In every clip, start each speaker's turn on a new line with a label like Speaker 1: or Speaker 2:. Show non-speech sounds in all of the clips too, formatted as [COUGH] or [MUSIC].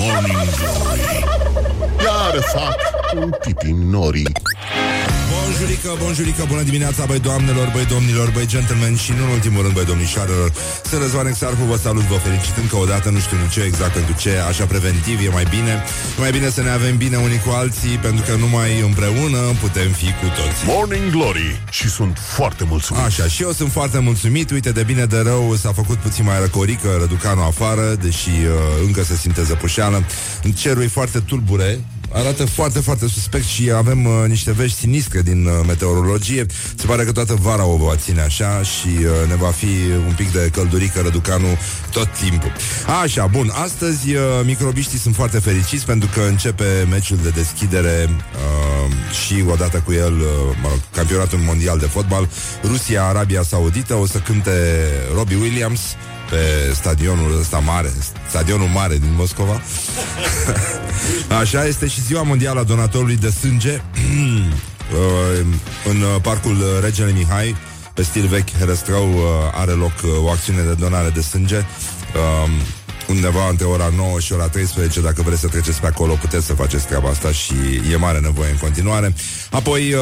Speaker 1: Morning. Glory Iar fac un pipi norii
Speaker 2: Bonjurică, bonjurică, bună dimineața, băi doamnelor, băi domnilor, băi gentlemen și nu în ultimul rând, băi domnișoarelor. Sunt Răzvan Exarhu, vă salut, vă felicit încă o dată, nu știu ce exact pentru ce, așa preventiv, e mai bine. E mai bine să ne avem bine unii cu alții, pentru că numai împreună putem fi cu toți.
Speaker 1: Morning Glory și sunt foarte mulțumit.
Speaker 2: Așa, și eu sunt foarte mulțumit, uite, de bine de rău s-a făcut puțin mai răcorică Răducanu afară, deși uh, încă se simte zăpușeală. Cerul e foarte tulbure, arată foarte, foarte suspect și avem uh, niște vești sinistre din uh, meteorologie. Se pare că toată vara o va ține așa și uh, ne va fi un pic de căldurică răducanu tot timpul. Așa, bun, astăzi uh, microbiștii sunt foarte fericiți pentru că începe meciul de deschidere uh, și odată cu el uh, campionatul mondial de fotbal Rusia-Arabia Saudită o să cânte Robbie Williams pe stadionul ăsta mare, stadionul mare din Moscova. [LAUGHS] Așa este și ziua mondială a donatorului de sânge [CLEARS THROAT] uh, în parcul Regele Mihai, pe stil vechi Herăstrău, uh, are loc uh, o acțiune de donare de sânge. Um, undeva între ora 9 și ora 13 Dacă vreți să treceți pe acolo Puteți să faceți treaba asta și e mare nevoie în continuare Apoi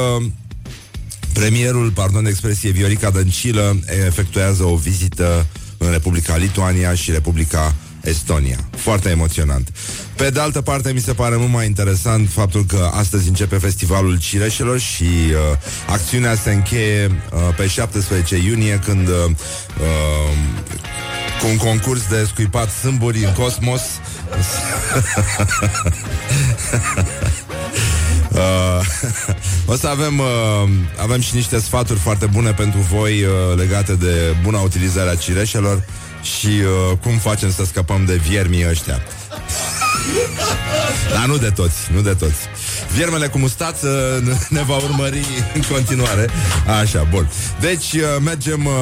Speaker 2: Premierul, pardon de expresie, Viorica Dăncilă efectuează o vizită în Republica Lituania și Republica Estonia. Foarte emoționant. Pe de altă parte, mi se pare mult mai interesant faptul că astăzi începe festivalul cireșelor și uh, acțiunea se încheie uh, pe 17 iunie când uh, uh, cu un concurs de scuipat sâmburi în cosmos [LAUGHS] Uh, [LAUGHS] o să avem, uh, avem și niște sfaturi foarte bune pentru voi uh, legate de buna utilizare a cireșelor și uh, cum facem să scăpăm de viermii ăștia. [LAUGHS] Dar nu de toți, nu de toți. Viermele cu mustață ne va urmări în continuare. Așa, bun. Deci uh, mergem uh,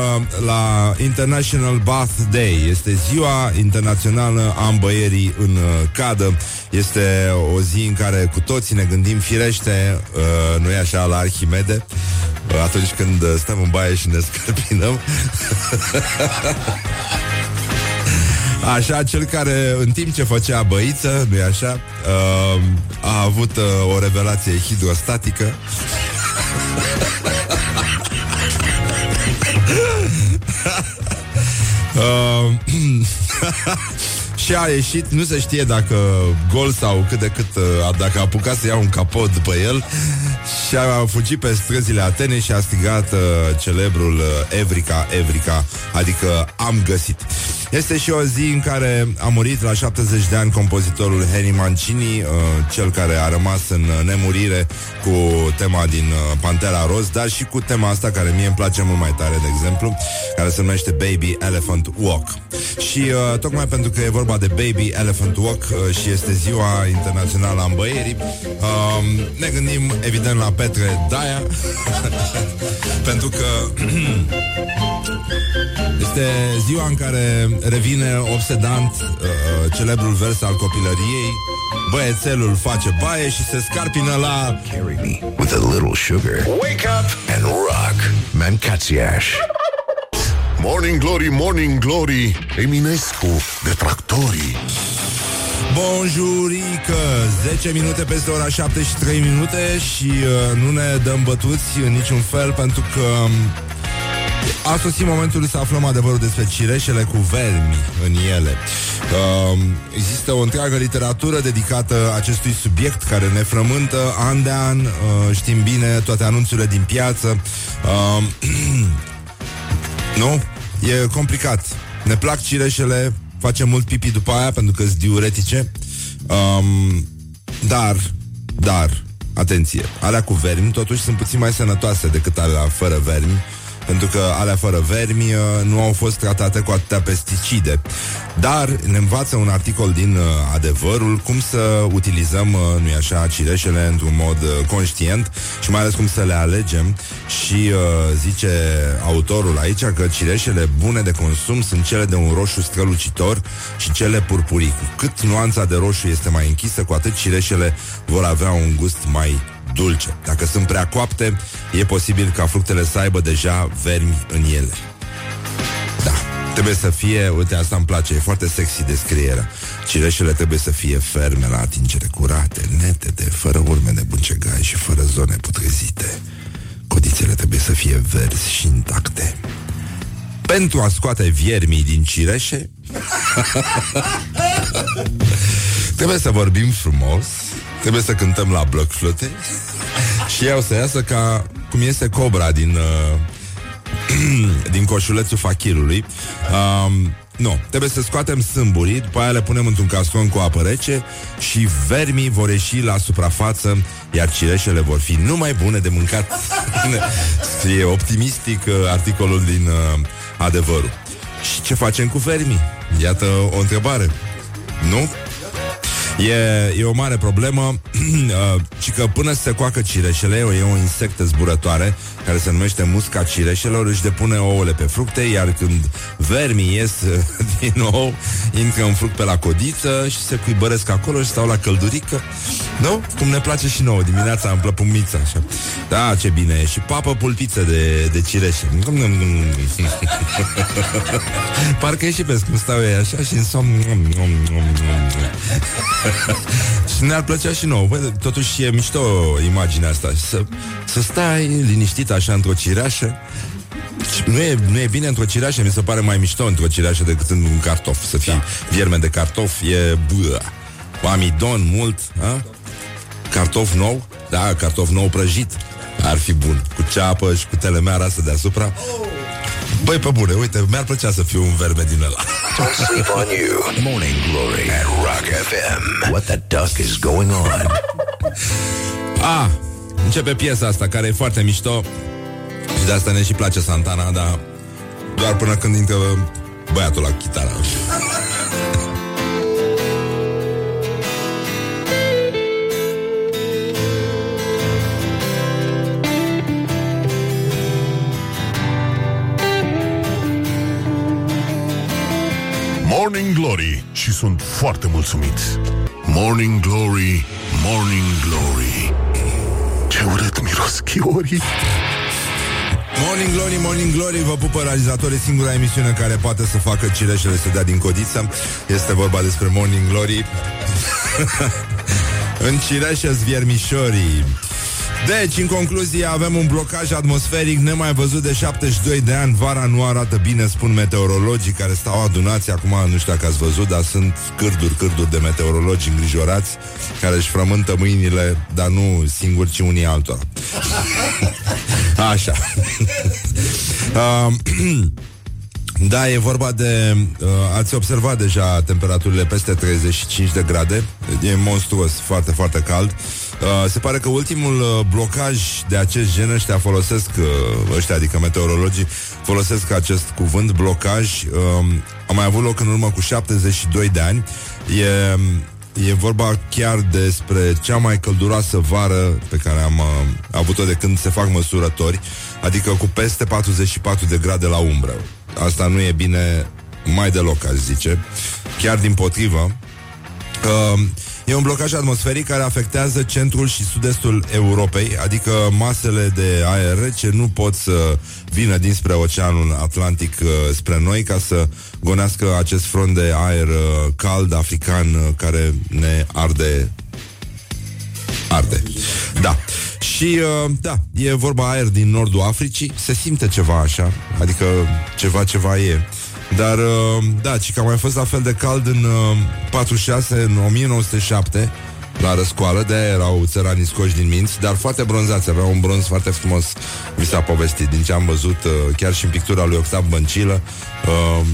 Speaker 2: la International Bath Day. Este ziua internațională a îmbăierii în uh, cadă. Este o zi în care cu toții ne gândim firește, nu e așa, la Arhimede, atunci când stăm în baie și ne scărpinăm. [LAUGHS] Așa, cel care în timp ce făcea băiță, nu-i așa, uh, a avut uh, o revelație hidrostatică. [LAUGHS] uh, [CLEARS THROAT] și a ieșit, nu se știe dacă gol sau cât de cât, uh, dacă a apucat să ia un capot după el și a fugit pe străzile Atenei și a strigat uh, celebrul uh, Evrica, Evrica, adică am găsit. Este și o zi în care a murit la 70 de ani compozitorul Henry Mancini, uh, cel care a rămas în nemurire cu tema din uh, Pantera Roz, dar și cu tema asta care mie îmi place mult mai tare, de exemplu, care se numește Baby Elephant Walk. Și uh, tocmai pentru că e vorba de Baby Elephant Walk uh, și este ziua internațională a îmbăierii, uh, ne gândim evident la Petre Daia, [LAUGHS] pentru că [CLEARS THROAT] este ziua în care revine obsedant uh, celebrul vers al copilăriei. Băiețelul face baie și se scarpină la
Speaker 3: Carry me with a little sugar. Wake up and rock. Mancațiaș.
Speaker 1: Morning Glory, Morning Glory Eminescu, detractorii.
Speaker 2: Bonjurică! 10 minute peste ora 7 și 3 minute Și uh, nu ne dăm bătuți în niciun fel Pentru că um, a sosit momentul să aflăm adevărul despre cireșele cu vermi în ele. Uh, există o întreagă literatură dedicată acestui subiect care ne frământă an de an. Uh, știm bine toate anunțurile din piață. Uh, [CLEARS THROAT] nu? E complicat. Ne plac cireșele, facem mult pipi după aia pentru că sunt diuretice. Um, dar, dar, atenție, alea cu vermi totuși sunt puțin mai sănătoase decât alea fără vermi pentru că alea fără vermi uh, nu au fost tratate cu atâtea pesticide. Dar ne învață un articol din uh, Adevărul cum să utilizăm, uh, nu-i așa, cireșele într-un mod conștient și mai ales cum să le alegem și zice autorul aici că cireșele bune de consum sunt cele de un roșu strălucitor și cele purpurii. Cu cât nuanța de roșu este mai închisă, cu atât cireșele vor avea un gust mai dulce. Dacă sunt prea coapte, e posibil ca fructele să aibă deja vermi în ele. Da, Trebuie să fie, uite, asta îmi place, e foarte sexy descrierea. Cireșele trebuie să fie ferme la atingere, curate, netede, fără urme de buncegai și fără zone putrezite. Codițele trebuie să fie verzi și intacte. Pentru a scoate viermii din cireșe, [LAUGHS] trebuie să vorbim frumos, trebuie să cântăm la bloc flute și ea o să iasă ca cum este cobra din uh, [CLEARS THROAT] din coșulețul fachirului. Um, nu, trebuie să scoatem sâmburii, după aia le punem într-un cascon cu apă rece și vermii vor ieși la suprafață, iar cireșele vor fi numai bune de mâncat. [LAUGHS] Scrie optimistic uh, articolul din uh, adevărul. Și ce facem cu vermii? Iată o întrebare. Nu? E, e o mare problemă [CLEARS THROAT] Și că până se coacă cireșele E o insectă zburătoare Care se numește musca cireșelor Își depune ouăle pe fructe Iar când vermii ies [LAUGHS] din nou Intră în fruct pe la codiță Și se cuibăresc acolo și stau la căldurică. Nu? Cum ne place și nouă Dimineața am plăpumiță așa. Da, ce bine e. Și papă pulpiță de, de cireșe. [LAUGHS] [LAUGHS] Parcă e și pe cum stau ei așa Și în somn. Și ne-ar plăcea și nouă. Bă, totuși e mișto imaginea asta. Să, să stai liniștit așa într-o cireașă nu e, nu e bine într-o cireașă, mi se pare mai mișto într-o cireașă decât în un cartof. Să fii da. vierme de cartof e bă, amidon mult, a? cartof nou, da, cartof nou prăjit, ar fi bun, cu ceapă și cu telemeara asta deasupra. Oh. Băi, pe bune, uite, mi-ar plăcea să fiu un verme din ăla. Don't sleep on you. Morning Glory at Rock FM. What the duck is going on? ah, începe piesa asta, care e foarte mișto. Și de asta ne și place Santana, dar doar până când intră băiatul la chitară.
Speaker 1: Morning Glory și sunt foarte mulțumit. Morning Glory, Morning Glory. Ce urât miros chiorii.
Speaker 2: Morning Glory, Morning Glory Vă pupă realizatorii singura emisiune Care poate să facă cireșele să dea din codiță. Este vorba despre Morning Glory. [LAUGHS] În cireșe zviermișorii deci, în concluzie, avem un blocaj atmosferic nemai văzut de 72 de ani. Vara nu arată bine, spun meteorologii care stau adunați. Acum, nu știu dacă ați văzut, dar sunt cârduri, cârduri de meteorologi îngrijorați care își frământă mâinile, dar nu singuri, ci unii altora. [LAUGHS] Așa. uh, [LAUGHS] [CLEARS THROAT] Da, e vorba de... Uh, ați observat deja temperaturile peste 35 de grade. E monstruos, foarte, foarte cald. Uh, se pare că ultimul uh, blocaj de acest gen ăștia folosesc, uh, ăștia, adică meteorologii, folosesc acest cuvânt, blocaj. Uh, a mai avut loc în urmă cu 72 de ani. E... E vorba chiar despre cea mai călduroasă vară pe care am uh, avut-o de când se fac măsurători, adică cu peste 44 de grade la umbră. Asta nu e bine mai deloc, aș zice. Chiar din potrivă. Uh, e un blocaj atmosferic care afectează centrul și sud-estul Europei, adică masele de aer rece nu pot să vină dinspre Oceanul Atlantic uh, spre noi ca să gonească acest front de aer uh, cald african uh, care ne arde arde. Da. Și, uh, da, e vorba aer din nordul Africii, se simte ceva așa, adică ceva, ceva e. Dar, uh, da, ci că a mai fost la fel de cald în uh, 46, în 1907, la răscoală, de erau țăranii scoși din minți, dar foarte bronzați, aveau un bronz foarte frumos, mi s-a povestit, din ce am văzut, uh, chiar și în pictura lui Octav Băncilă, uh,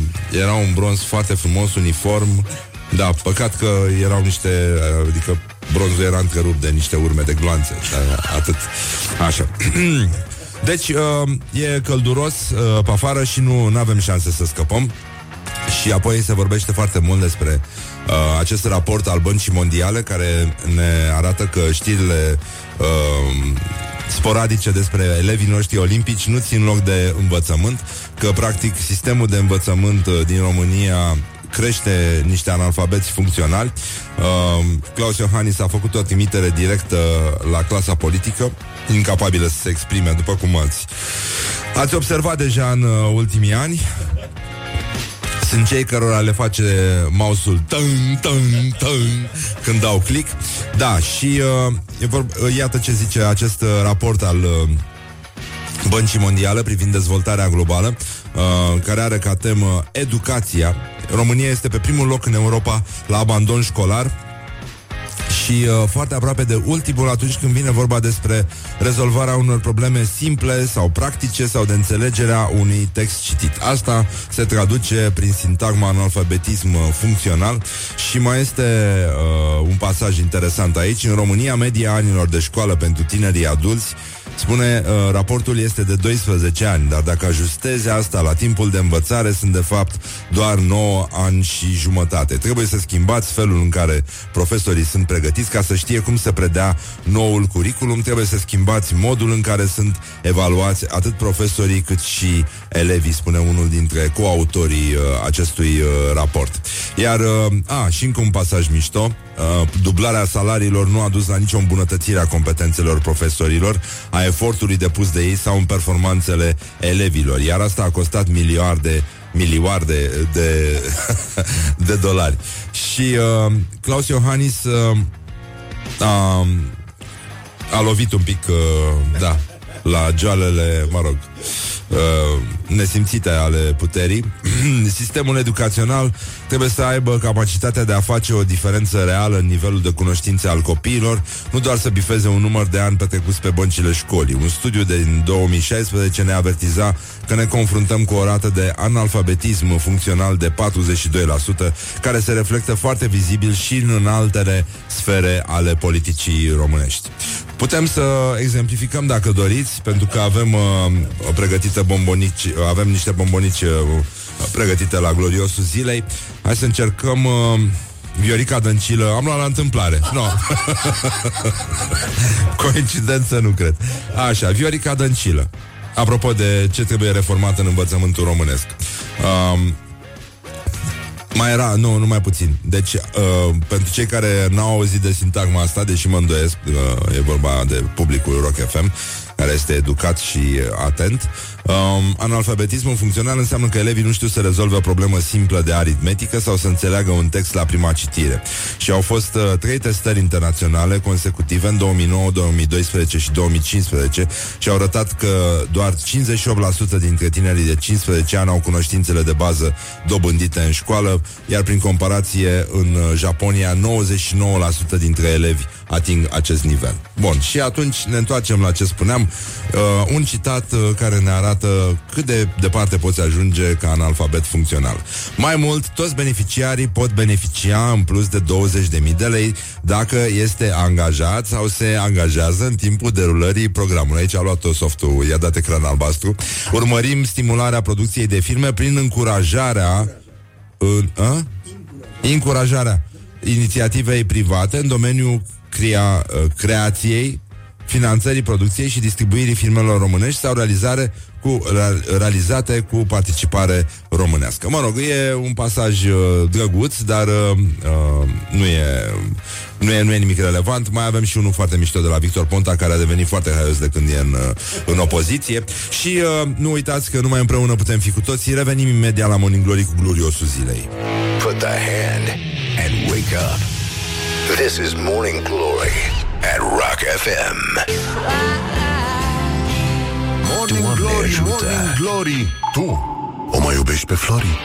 Speaker 2: era un bronz foarte frumos, uniform, da, păcat că erau niște, uh, adică bronzul era întrerupt de niște urme de gloanțe, atât, așa. [CLEARS THROAT] Deci, uh, e călduros uh, pe afară și nu avem șanse să scăpăm. Și apoi se vorbește foarte mult despre uh, acest raport al Băncii Mondiale care ne arată că știrile uh, sporadice despre elevii noștri olimpici nu țin loc de învățământ, că practic sistemul de învățământ uh, din România crește niște analfabeți funcționali. Uh, Claus Iohannis a făcut o trimitere directă la clasa politică, incapabilă să se exprime, după cum ați, ați observat deja în uh, ultimii ani. sunt cei cărora le face mouse-ul tâng, tâng, tâng, când dau click. Da, și uh, e vor, uh, iată ce zice acest uh, raport al uh, Băncii Mondiale privind dezvoltarea globală, uh, care are ca temă educația. România este pe primul loc în Europa la abandon școlar, și uh, foarte aproape de ultimul atunci când vine vorba despre rezolvarea unor probleme simple sau practice sau de înțelegerea unui text citit. Asta se traduce prin sintagma analfabetism uh, funcțional și mai este uh, un pasaj interesant aici. În România, media anilor de școală pentru tinerii adulți Spune, uh, raportul este de 12 ani, dar dacă ajustezi asta la timpul de învățare, sunt de fapt doar 9 ani și jumătate. Trebuie să schimbați felul în care profesorii sunt pregătiți ca să știe cum să predea noul curriculum, trebuie să schimbați modul în care sunt evaluați atât profesorii cât și elevii, spune unul dintre coautorii uh, acestui uh, raport. Iar, uh, a, și încă un pasaj mișto, Uh, dublarea salariilor nu a dus la nicio îmbunătățire a competențelor profesorilor, a efortului depus de ei sau în performanțele elevilor, iar asta a costat miliarde miliarde de, [LAUGHS] de dolari. Și uh, Claus Iohannis uh, a, a lovit un pic, uh, da, la joalele, mă rog, uh, nesimțite ale puterii. [CLEARS THROAT] Sistemul educațional trebuie să aibă capacitatea de a face o diferență reală în nivelul de cunoștințe al copiilor, nu doar să bifeze un număr de ani petrecuți pe băncile școlii. Un studiu din 2016 ne avertiza că ne confruntăm cu o rată de analfabetism funcțional de 42%, care se reflectă foarte vizibil și în altele sfere ale politicii românești. Putem să exemplificăm dacă doriți, pentru că avem uh, pregătită bombonici, avem niște bombonici uh, pregătite la gloriosul zilei. Hai să încercăm uh, Viorica Dăncilă, am luat la întâmplare. No. [LAUGHS] Coincidență nu cred. Așa, Viorica Dăncilă. Apropo de ce trebuie reformat în învățământul românesc. Um, mai era, nu, nu mai puțin. Deci, uh, pentru cei care n-au auzit de sintagma asta, deși mă îndoiesc, uh, e vorba de publicul Rock FM, care este educat și atent, Um, analfabetismul funcțional înseamnă că elevii nu știu să rezolve o problemă simplă de aritmetică sau să înțeleagă un text la prima citire. Și au fost uh, trei testări internaționale consecutive în 2009, 2012 și 2015 și au arătat că doar 58% dintre tinerii de 15 ani au cunoștințele de bază dobândite în școală, iar prin comparație în uh, Japonia 99% dintre elevi ating acest nivel. Bun, și atunci ne întoarcem la ce spuneam. Uh, un citat uh, care ne arată cât de departe poți ajunge ca analfabet funcțional. Mai mult, toți beneficiarii pot beneficia în plus de 20.000 de lei dacă este angajat sau se angajează în timpul derulării programului. Aici a luat softul, i-a dat ecran albastru. Urmărim stimularea producției de filme prin încurajarea în, a? încurajarea inițiativei private în domeniul crea, uh, creației, finanțării producției și distribuirii filmelor românești sau realizare cu, realizate cu participare românească. Mă rog, e un pasaj uh, drăguț, dar uh, uh, nu, e, nu, e, nu e nimic relevant. Mai avem și unul foarte mișto de la Victor Ponta, care a devenit foarte haios de când e în, uh, în opoziție. Și uh, nu uitați că numai împreună putem fi cu toții. Revenim imediat la Morning Glory cu gloriosul zilei. Put the hand and wake up. This is Morning Glory at Rock FM.
Speaker 1: Morning Doamne Glory, ajută. Morning Glory Tu o mai iubești pe Flori?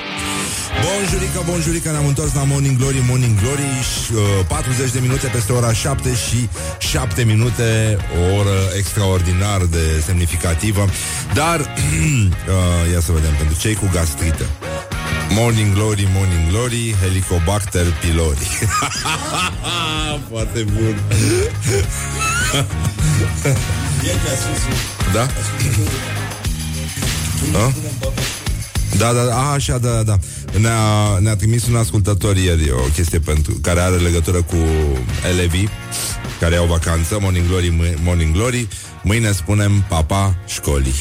Speaker 2: Bonjurica, bonjurica, ne-am întors la Morning Glory, Morning Glory uh, 40 de minute peste ora 7 și 7 minute O oră extraordinar de semnificativă Dar, [CLEARS THROAT] uh, ia să vedem, pentru cei cu gastrită Morning Glory, Morning Glory, Helicobacter pylori. [LAUGHS] Foarte bun. da? Da? Da, da, a, așa, da, da. Ne-a, ne-a trimis un ascultător ieri o chestie pentru, care are legătură cu elevii care au vacanță, Morning Glory, Morning Glory, mâine spunem papa școlii.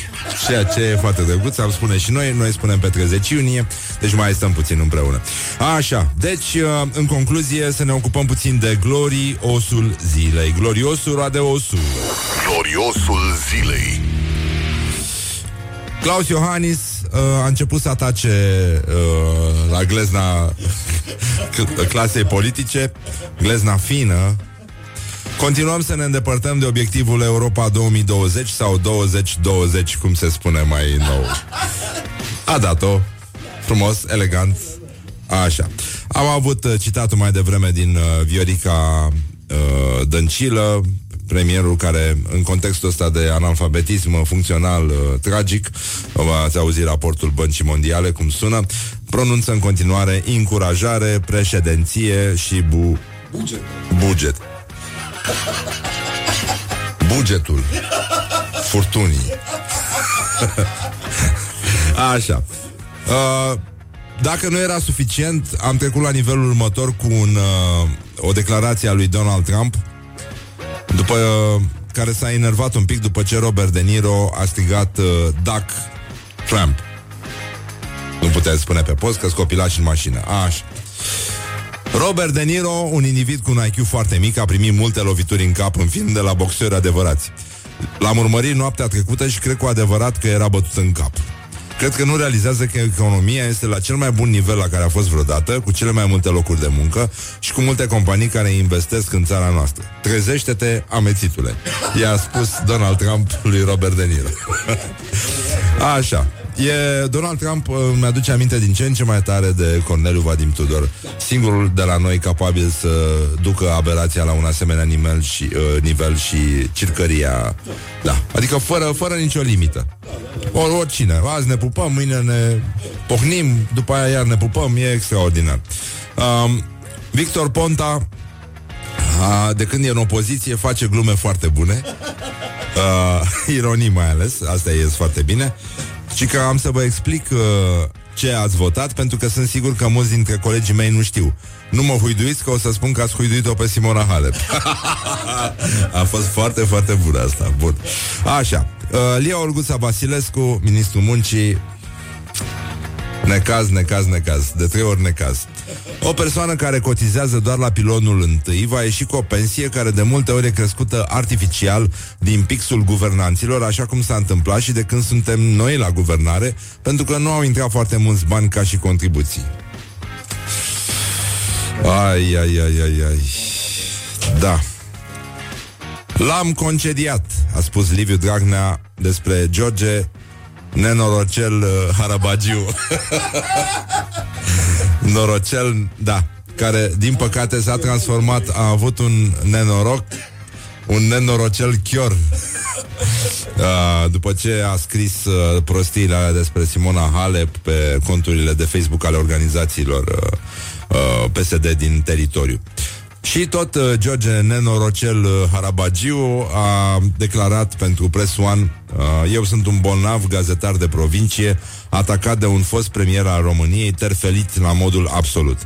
Speaker 2: Ceea ce e foarte drăguț, am spune și noi, noi spunem pe 30 iunie, deci mai stăm puțin împreună. Așa, deci, uh, în concluzie, să ne ocupăm puțin de gloriosul zilei. Gloriosul roade osul.
Speaker 1: Gloriosul zilei.
Speaker 2: Claus Iohannis uh, a început să atace uh, la glezna [LAUGHS] clasei politice, glezna fină. Continuăm să ne îndepărtăm de obiectivul Europa 2020 sau 2020, cum se spune mai nou. A dat-o frumos, elegant, așa. Am avut uh, citatul mai devreme din uh, Viorica uh, Dăncilă, premierul care, în contextul ăsta de analfabetism funcțional uh, tragic, ați auzit raportul Băncii Mondiale, cum sună, pronunță în continuare încurajare, președinție și bu...
Speaker 4: Buget.
Speaker 2: Buget. Bugetul furtunii. Așa. Uh, dacă nu era suficient, am trecut la nivelul următor cu un, uh, o declarație a lui Donald Trump, după uh, care s-a enervat un pic după ce Robert De Niro a strigat uh, Duck Trump. Nu puteți spune pe post că scopilași în mașină. Așa. Robert De Niro, un individ cu un IQ foarte mic, a primit multe lovituri în cap în film de la boxeri adevărați. L-am urmărit noaptea trecută și cred cu adevărat că era bătut în cap. Cred că nu realizează că economia este la cel mai bun nivel la care a fost vreodată, cu cele mai multe locuri de muncă și cu multe companii care investesc în țara noastră. Trezește-te, amețitule, i-a spus Donald Trump lui Robert De Niro. [LAUGHS] Așa. E, Donald Trump uh, mi-aduce aminte din ce în ce mai tare de Corneliu Vadim Tudor, singurul de la noi capabil să ducă aberația la un asemenea nivel și, uh, nivel și circăria. Da. Adică fără, fără nicio limită. Or, oricine. Azi ne pupăm, mâine ne pohnim, după aia iar ne pupăm, e extraordinar. Um, Victor Ponta a, de când e în opoziție face glume foarte bune uh, [LAUGHS] Ironii mai ales Asta e foarte bine și că am să vă explic uh, ce ați votat, pentru că sunt sigur că mulți dintre colegii mei nu știu. Nu mă huiduiți că o să spun că ați huiduit-o pe Simona Halep. [LAUGHS] A fost foarte, foarte bună asta. Bun. Așa. Uh, Lia Olguța Vasilescu, ministrul muncii, Necaz, necaz, necaz. De trei ori necaz. O persoană care cotizează doar la pilonul întâi va ieși cu o pensie care de multe ori e crescută artificial din pixul guvernanților, așa cum s-a întâmplat și de când suntem noi la guvernare, pentru că nu au intrat foarte mulți bani ca și contribuții. Ai, ai, ai, ai, ai. Da. L-am concediat, a spus Liviu Dragnea despre George Nenorocel uh, Harabagiu. [LAUGHS] Norocel, da Care, din păcate, s-a transformat A avut un nenoroc Un nenorocel chior. [LAUGHS] Uh, După ce a scris uh, prostiile alea despre Simona Halep Pe conturile de Facebook ale organizațiilor uh, uh, PSD din teritoriu și tot uh, George Nenorocel uh, Harabagiu a declarat pentru Press One uh, Eu sunt un bolnav gazetar de provincie atacat de un fost premier al României terfelit la modul absolut.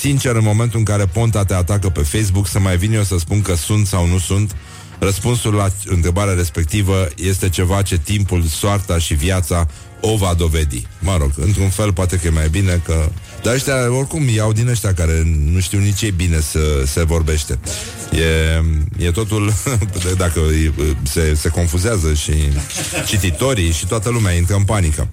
Speaker 2: Sincer, în momentul în care Ponta te atacă pe Facebook, să mai vin eu să spun că sunt sau nu sunt, Răspunsul la întrebarea respectivă este ceva ce timpul, soarta și viața o va dovedi. Mă rog, într-un fel poate că e mai bine că... Dar ăștia, oricum, iau din ăștia care nu știu nici e bine să se vorbește. E, e totul... [LAUGHS] dacă se, se confuzează și cititorii și toată lumea intră în panică.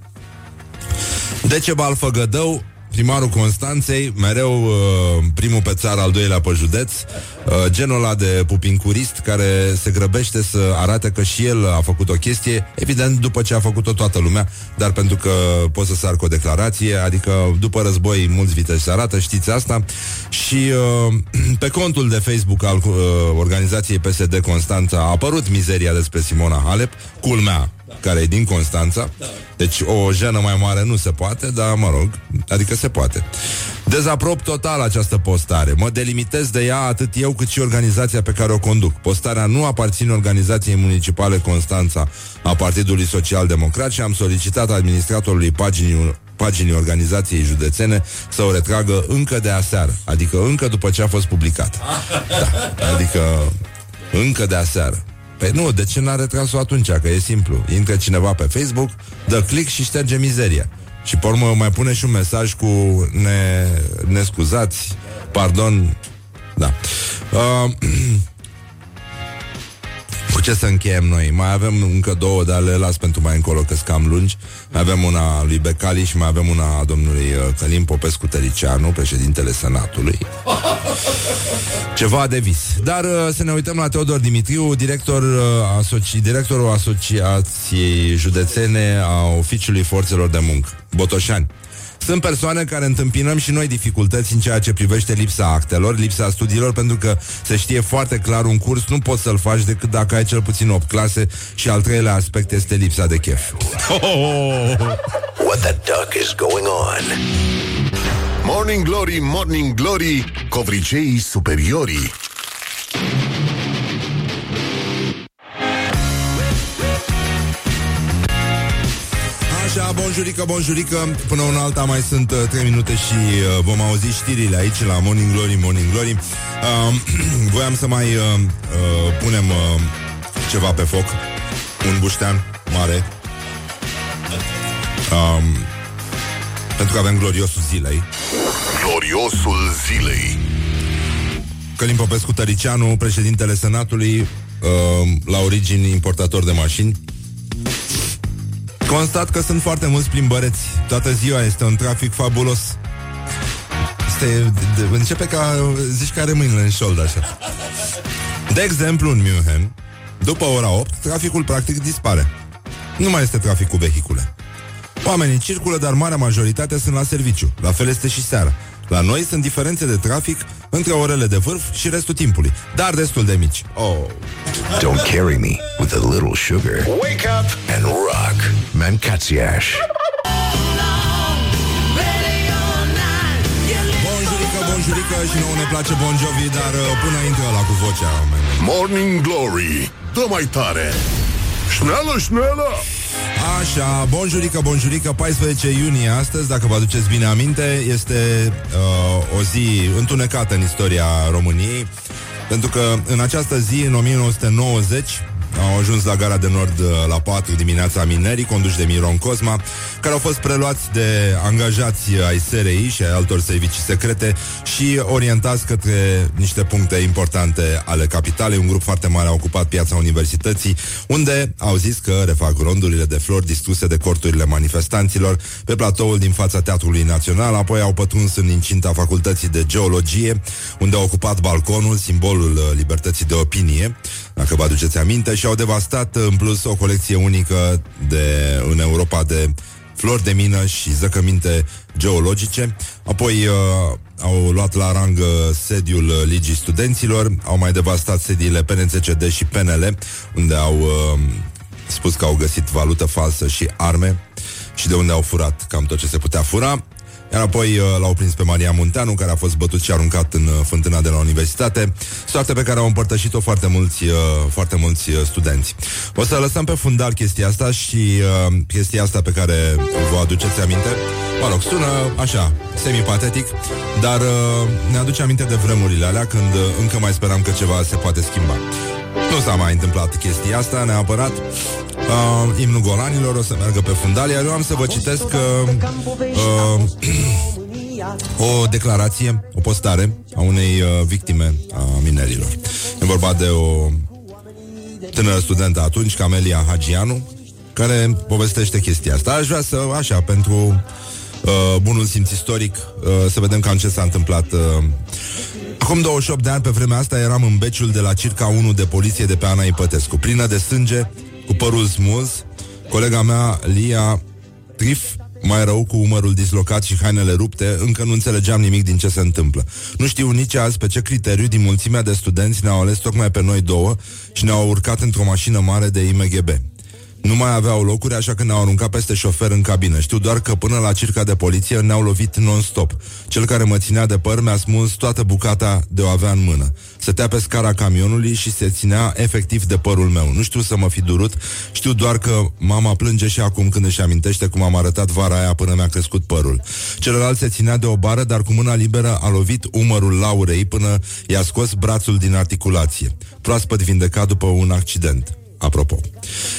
Speaker 2: Decebal Făgădău primarul Constanței, mereu uh, primul pe țară, al doilea pe județ, uh, genul ăla de pupincurist care se grăbește să arate că și el a făcut o chestie, evident după ce a făcut-o toată lumea, dar pentru că poți să sar cu o declarație, adică după război mulți viteși se arată, știți asta, și uh, [CLEARS THROAT] pe contul de Facebook al uh, organizației PSD Constanța a apărut mizeria despre Simona Halep, culmea, care e din Constanța. Deci o jenă mai mare nu se poate, dar mă rog, adică se poate. Dezaprob total această postare. Mă delimitez de ea atât eu cât și organizația pe care o conduc. Postarea nu aparține organizației municipale Constanța a Partidului Social Democrat și am solicitat administratorului paginii paginii organizației județene să o retragă încă de aseară, adică încă după ce a fost publicată. [LAUGHS] Da, adică încă de aseară. Păi nu, de ce n-a retras-o atunci? Că e simplu. Intră cineva pe Facebook, dă click și șterge mizeria. Și pe urmă mai pune și un mesaj cu ne, ne scuzați, pardon. Da. Uh, cu [CLEARS THROAT] ce să încheiem noi? Mai avem încă două, dar le las pentru mai încolo, că cam lungi. Mai avem una lui Becali și mai avem una a domnului uh, Călim Popescu Tăricianu, președintele Senatului. [LAUGHS] Ceva de vis. Dar uh, să ne uităm la Teodor Dimitriu, director, uh, asoci, directorul Asociației Județene a Oficiului Forțelor de Muncă, Botoșani. Sunt persoane care întâmpinăm și noi dificultăți în ceea ce privește lipsa actelor, lipsa studiilor, pentru că se știe foarte clar un curs nu poți să-l faci decât dacă ai cel puțin 8 clase și al treilea aspect este lipsa de chef.
Speaker 3: What the duck is going on?
Speaker 1: Morning Glory, Morning Glory, covriceii superiorii.
Speaker 2: Așa, bonjurică, bonjurică. Până una alta mai sunt uh, 3 minute și uh, vom auzi știrile aici la Morning Glory, Morning Glory. Uh, [CLEARS THROAT] Voiam să mai uh, uh, punem uh, ceva pe foc. Un buștean mare. Um, Pentru că avem gloriosul zilei.
Speaker 1: Gloriosul zilei.
Speaker 2: Călim Popescu Tăricianu, președintele Senatului uh, La origini importator de mașini Constat că sunt foarte mulți plimbăreți. Toată ziua este un trafic fabulos. Este, de, de, Începe ca Zici că are mâinile în șold așa. De exemplu în München După ora 8 Traficul practic dispare. Nu mai este trafic cu vehicule. Oamenii circulă, dar marea majoritate sunt la serviciu. La fel este și seara. La noi sunt diferențe de trafic între orele de vârf și restul timpului, dar destul de mici. Oh.
Speaker 3: Don't carry me with a little sugar.
Speaker 1: Wake up
Speaker 3: And rock. Mancațiaș.
Speaker 2: Bonjurică, bonjurică și nouă ne place Bon Jovi, dar uh, până intră la cu vocea. man.
Speaker 1: Morning Glory. Dă mai tare. Șneală, șneală.
Speaker 2: Așa, bonjurică, bonjurică, 14 iunie astăzi, dacă vă aduceți bine aminte, este uh, o zi întunecată în istoria României, pentru că în această zi, în 1990, au ajuns la gara de nord uh, la 4 dimineața minerii, conduși de Miron Cosma, care au fost preluați de angajați ai SRI și ai altor servicii secrete și orientați către niște puncte importante ale capitalei. Un grup foarte mare a ocupat piața universității, unde au zis că refac rondurile de flori distruse de corturile manifestanților pe platoul din fața Teatrului Național, apoi au pătruns în incinta Facultății de Geologie, unde au ocupat balconul, simbolul uh, libertății de opinie, dacă vă aduceți aminte, și au devastat în plus o colecție unică de, în Europa de flori de mină și zăcăminte geologice. Apoi uh, au luat la rang uh, sediul uh, Ligii Studenților, au mai devastat sediile PNCCD și PNL, unde au uh, spus că au găsit valută falsă și arme și de unde au furat cam tot ce se putea fura. Iar apoi uh, l-au prins pe Maria Munteanu, care a fost bătut și aruncat în uh, fântâna de la universitate, soarte pe care au împărtășit-o foarte mulți, uh, foarte mulți uh, studenți. O să lăsăm pe fundal chestia asta și uh, chestia asta pe care vă aduceți aminte. Mă rog, sună așa, semi-patetic, dar uh, ne aduce aminte de vremurile alea când uh, încă mai speram că ceva se poate schimba. Nu s-a mai întâmplat chestia asta neapărat uh, Imnul Golanilor o să meargă pe fundal Iar eu am să vă citesc uh, uh, o declarație, o postare a unei uh, victime a minerilor. E vorba de o tânără studentă atunci, Camelia Hagianu, care povestește chestia asta. Aș vrea să, așa, pentru uh, bunul simț istoric, uh, să vedem cam ce s-a întâmplat. Uh. Acum 28 de ani, pe vremea asta, eram în beciul de la circa 1 de poliție de pe Ana Ipătescu, plină de sânge, cu părul smuz, colega mea, Lia Trif, mai rău cu umărul dislocat și hainele rupte, încă nu înțelegeam nimic din ce se întâmplă. Nu știu nici azi pe ce criteriu din mulțimea de studenți ne-au ales tocmai pe noi două și ne-au urcat într-o mașină mare de IMGB. Nu mai aveau locuri, așa că ne-au aruncat peste șofer în cabină. Știu doar că până la circa de poliție ne-au lovit non-stop. Cel care mă ținea de păr mi-a smuls toată bucata de o avea în mână. Stătea pe scara camionului și se ținea efectiv de părul meu. Nu știu să mă fi durut, știu doar că mama plânge și acum când își amintește cum am arătat vara aia până mi-a crescut părul. Celălalt se ținea de o bară, dar cu mâna liberă a lovit umărul Laurei până i-a scos brațul din articulație. Proaspăt vindecat după un accident. Apropo.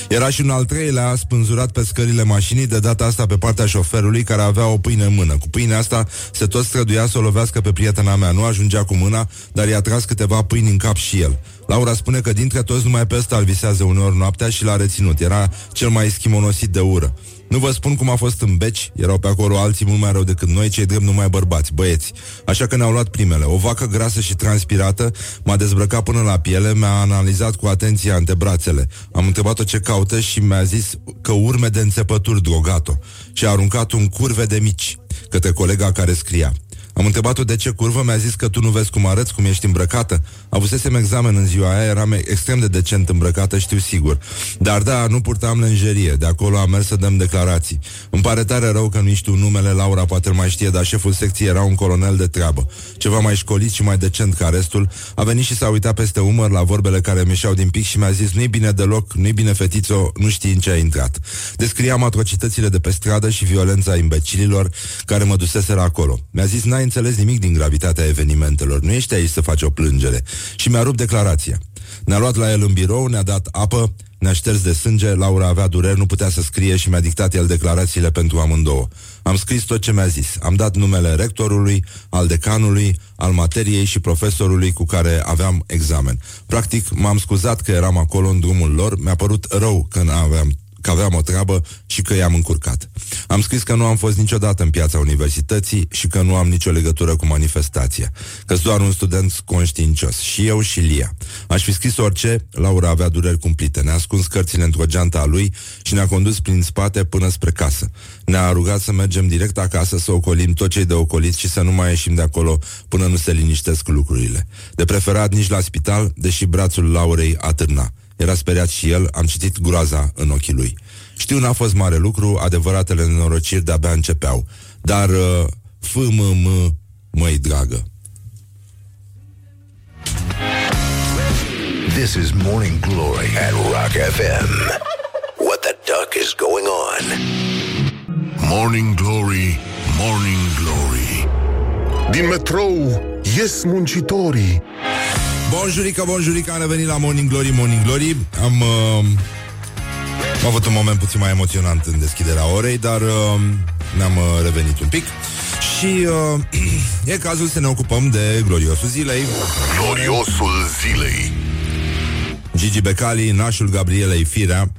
Speaker 2: Era și un al treilea spânzurat pe scările mașinii, de data asta pe partea șoferului, care avea o pâine în mână. Cu pâinea asta se tot străduia să o lovească pe prietena mea. Nu ajungea cu mâna, dar i-a tras câteva pâini în cap și el. Laura spune că dintre toți numai pe ăsta îl visează uneori noaptea și l-a reținut. Era cel mai schimonosit de ură. Nu vă spun cum a fost în beci, erau pe acolo alții mult mai rău decât noi, cei drept numai bărbați, băieți. Așa că ne-au luat primele. O vacă grasă și transpirată m-a dezbrăcat până la piele, mi-a analizat cu atenție antebrațele. Am întrebat-o ce caută și mi-a zis că urme de înțepături drogato și a aruncat un curve de mici către colega care scria. Am întrebat-o de ce curvă, mi-a zis că tu nu vezi cum arăți, cum ești îmbrăcată. Avusesem examen în ziua aia, eram extrem de decent îmbrăcată, știu sigur. Dar da, nu purtam lenjerie, de acolo am mers să dăm declarații. Îmi pare tare rău că nu știu numele, Laura poate mai știe, dar șeful secției era un colonel de treabă. Ceva mai școlit și mai decent ca restul. A venit și s-a uitat peste umăr la vorbele care mi din pic și mi-a zis nu-i bine deloc, nu-i bine fetițo, nu știi în ce ai intrat. Descriam atrocitățile de pe stradă și violența imbecililor care mă duseseră acolo. Mi-a zis, n-ai înțeles nimic din gravitatea evenimentelor. Nu ești aici să faci o plângere. Și mi-a rupt declarația. Ne-a luat la el în birou, ne-a dat apă, ne-a șters de sânge, Laura avea dureri, nu putea să scrie și mi-a dictat el declarațiile pentru amândouă. Am scris tot ce mi-a zis. Am dat numele rectorului, al decanului, al materiei și profesorului cu care aveam examen. Practic, m-am scuzat că eram acolo în drumul lor, mi-a părut rău că aveam că aveam o treabă și că i-am încurcat. Am scris că nu am fost niciodată în piața universității și că nu am nicio legătură cu manifestația, că sunt doar un student conștiincios. Și eu și Lia. Aș fi scris orice, Laura avea dureri cumplite. Ne-a ascuns cărțile într-o geantă a lui și ne-a condus prin spate până spre casă. Ne-a rugat să mergem direct acasă, să ocolim tot ce de ocolit și să nu mai ieșim de acolo până nu se liniștesc lucrurile. De preferat nici la spital, deși brațul Laurei atârna. Era speriat și el, am citit groaza în ochii lui. Știu, n-a fost mare lucru, adevăratele nenorociri de-abia începeau. Dar uh, FMM, măi dragă.
Speaker 3: This is Morning Glory at Rock FM. What the duck is going on?
Speaker 1: Morning Glory, Morning Glory. Din metrou ies muncitorii
Speaker 2: Bonjurica, bonjurica, am revenit la Morning Glory, Morning Glory Am, uh, am avut un moment puțin mai emoționant în deschiderea orei Dar uh, ne-am uh, revenit un pic. Și uh, [CLEARS THROAT] e cazul să ne ocupăm de gloriosul zilei.
Speaker 1: Gloriosul zilei.
Speaker 2: Gigi Becali, nașul Gabrielei Firea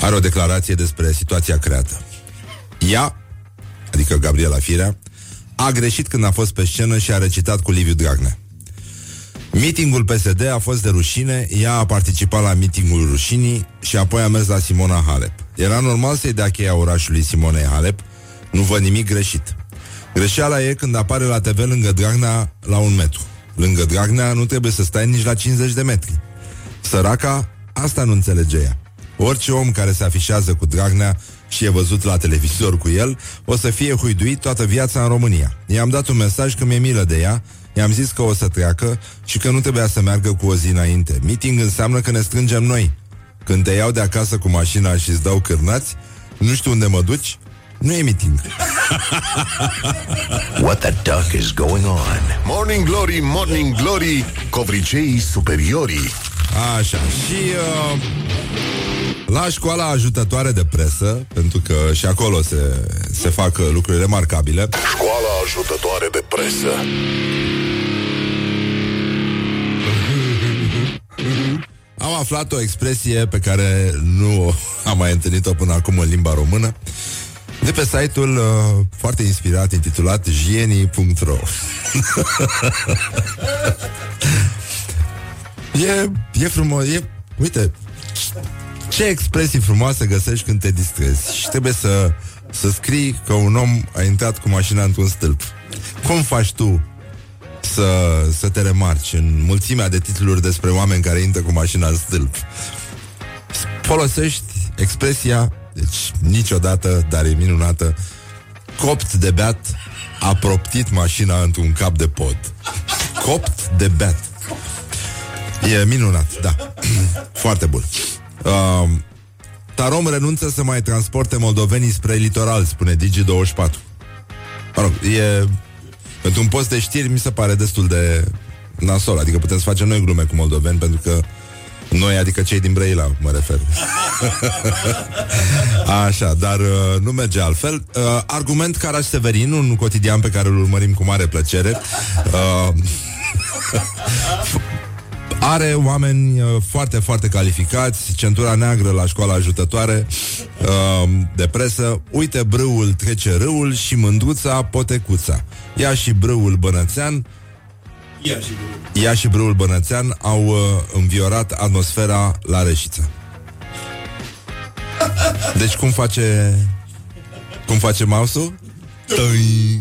Speaker 2: Are o declarație despre situația creată. Ea, adică Gabriela Firea A greșit când a fost pe scenă și a recitat cu Liviu Dragnea Meetingul PSD a fost de rușine, ea a participat la meetingul rușinii și apoi a mers la Simona Halep. Era normal să-i dea cheia orașului Simonei Halep, nu văd nimic greșit. Greșeala e când apare la TV lângă Dragnea la un metru. Lângă Dragnea nu trebuie să stai nici la 50 de metri. Săraca, asta nu înțelege ea. Orice om care se afișează cu Dragnea și e văzut la televizor cu el, o să fie huiduit toată viața în România. I-am dat un mesaj că mi-e milă de ea I-am zis că o să treacă și că nu trebuia să meargă cu o zi înainte. Meeting înseamnă că ne strângem noi. Când te iau de acasă cu mașina și îți dau cârnați, nu știu unde mă duci, nu e meeting. [LAUGHS]
Speaker 3: What the duck is going on?
Speaker 1: Morning Glory, Morning Glory, covriceii superiorii.
Speaker 2: Așa, și uh, la școala ajutătoare de presă, pentru că și acolo se, se fac lucruri remarcabile.
Speaker 1: Școala ajutătoare de presă. [LAUGHS]
Speaker 2: Am aflat o expresie pe care nu am mai întâlnit-o până acum în limba română de pe site-ul uh, foarte inspirat intitulat jienii.ro [LAUGHS] E, e frumos, e, uite, ce expresii frumoase găsești când te distrezi și trebuie să, să scrii că un om a intrat cu mașina într-un stâlp. Cum faci tu să, să te remarci în mulțimea de titluri despre oameni care intră cu mașina în stâlp? Folosești expresia, deci niciodată, dar e minunată, copt de beat a proptit mașina într-un cap de pod. Copt de beat. E minunat, da. [CLEARS THROAT] Foarte bun. Uh, Tarom renunță să mai transporte moldovenii spre litoral, spune Digi24. Mă rog, e... Pentru un post de știri mi se pare destul de nasol. Adică putem să facem noi glume cu moldoveni, pentru că Noi, adică cei din Brăila, mă refer. [LAUGHS] Așa, dar uh, nu merge altfel. Uh, argument Caraș Severin, un cotidian pe care îl urmărim cu mare plăcere. Uh, [LAUGHS] are oameni uh, foarte, foarte calificați, centura neagră la școala ajutătoare uh, de presă. Uite, brâul trece râul și mândruța potecuța. Ia și brâul bănățean
Speaker 4: Ia și brâul.
Speaker 2: Ea și brâul bănățean au uh, înviorat atmosfera la Reșița. Deci cum face cum face mouse-ul? Tăi.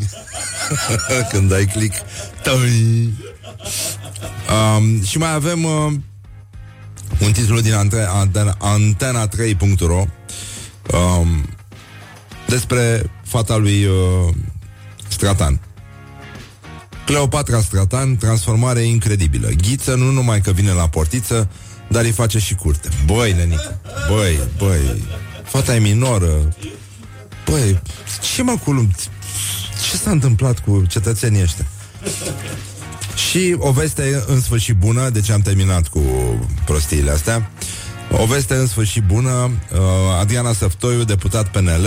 Speaker 2: [LAUGHS] Când dai click Tăi. Um, și mai avem uh, un titlu din ante- antena, antena3.ro um, despre fata lui uh, Stratan. Cleopatra Stratan, transformare incredibilă. Ghiță nu numai că vine la portiță, dar îi face și curte. Băi, nenică, băi, băi, fata e minoră. Băi, ce mă culum? Ce s-a întâmplat cu cetățenii ăștia? Și o veste în sfârșit bună, deci am terminat cu prostiile astea. O veste în sfârșit bună, uh, Adriana Săftoiu, deputat PNL,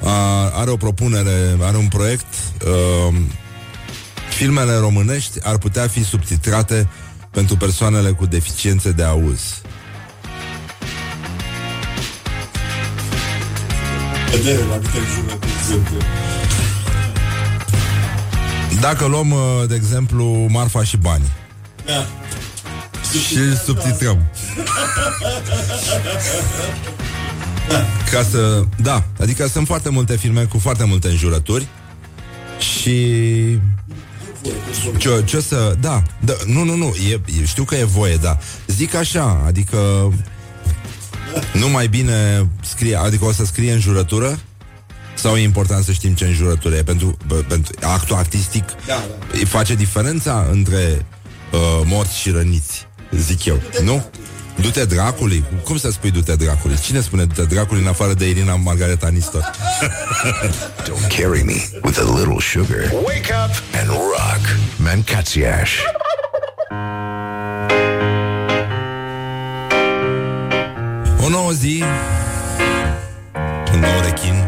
Speaker 2: uh, are o propunere, are un proiect uh, Filmele românești ar putea fi subtitrate pentru persoanele cu deficiențe de auz.
Speaker 4: Vedere la câte jură, de exemplu.
Speaker 2: Dacă luăm, uh, de exemplu, Marfa și Bani
Speaker 4: Da.
Speaker 2: și subtitrăm. [LAUGHS] Ca să... Da, adică sunt foarte multe filme cu foarte multe înjurături și... Ce, ce să... Da, da, nu, nu, nu, e, e, știu că e voie, da. Zic așa, adică... Nu mai bine scrie, adică o să scrie în jurătură sau e important să știm ce înjurătură e pentru, bă, pentru actul artistic
Speaker 4: Da,
Speaker 2: îi face diferența între uh, morți și răniți, zic eu, nu? Du-te dracului? Cum să spui du-te dracului? Cine spune du-te dracului în afară de Irina Margareta Nistor? [LAUGHS]
Speaker 3: Don't carry me with a little sugar. Wake up and rock. Mancațiaș.
Speaker 2: O nouă zi Un nou rechin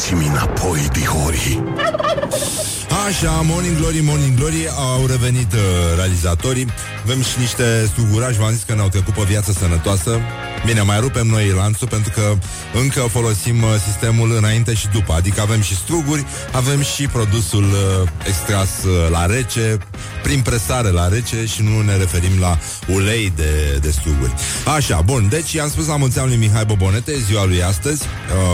Speaker 1: Dați-mi înapoi, dihorii.
Speaker 2: Așa, Morning Glory, Morning Glory Au revenit uh, realizatorii. Avem și niște strugurași V-am zis că ne-au trecut pe viață sănătoasă. Bine, mai rupem noi lanțul Pentru că încă folosim uh, sistemul Înainte și după, adică avem și struguri Avem și produsul uh, extras uh, la rece Prin presare la rece Și nu ne referim la ulei de, de struguri. Așa, bun, deci i-am spus la mulți ani lui Mihai Bobonete Ziua lui astăzi.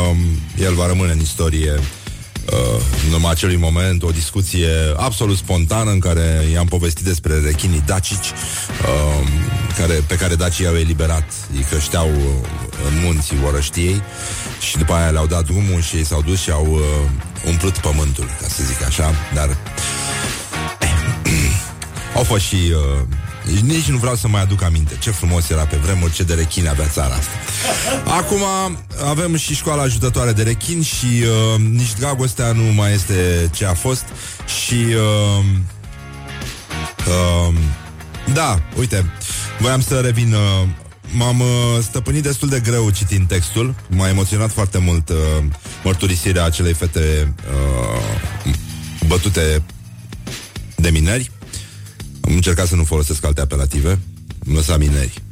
Speaker 2: Um, El va rămâne în istorie uh, în urma acelui moment o discuție absolut spontană în care i-am povestit despre rechinii dacici uh, care, pe care dacii i-au eliberat, îi creșteau uh, în munții orăștiei și după aia le-au dat drumul și ei s-au dus și au uh, umplut pământul, ca să zic așa, dar [CLEARS THROAT] au fost și... Uh, nici nu vreau să mai aduc aminte. Ce frumos era pe vremuri, ce de rechine avea țara asta. Acum avem și școala ajutătoare de rechin Și uh, nici dragostea nu mai este ce a fost Și uh, uh, Da, uite Voiam să revin uh, M-am uh, stăpânit destul de greu citind textul. M-a emoționat foarte mult uh, Mărturisirea acelei fete uh, Bătute de mineri am încercat să nu folosesc alte apelative Am lăsat mineri.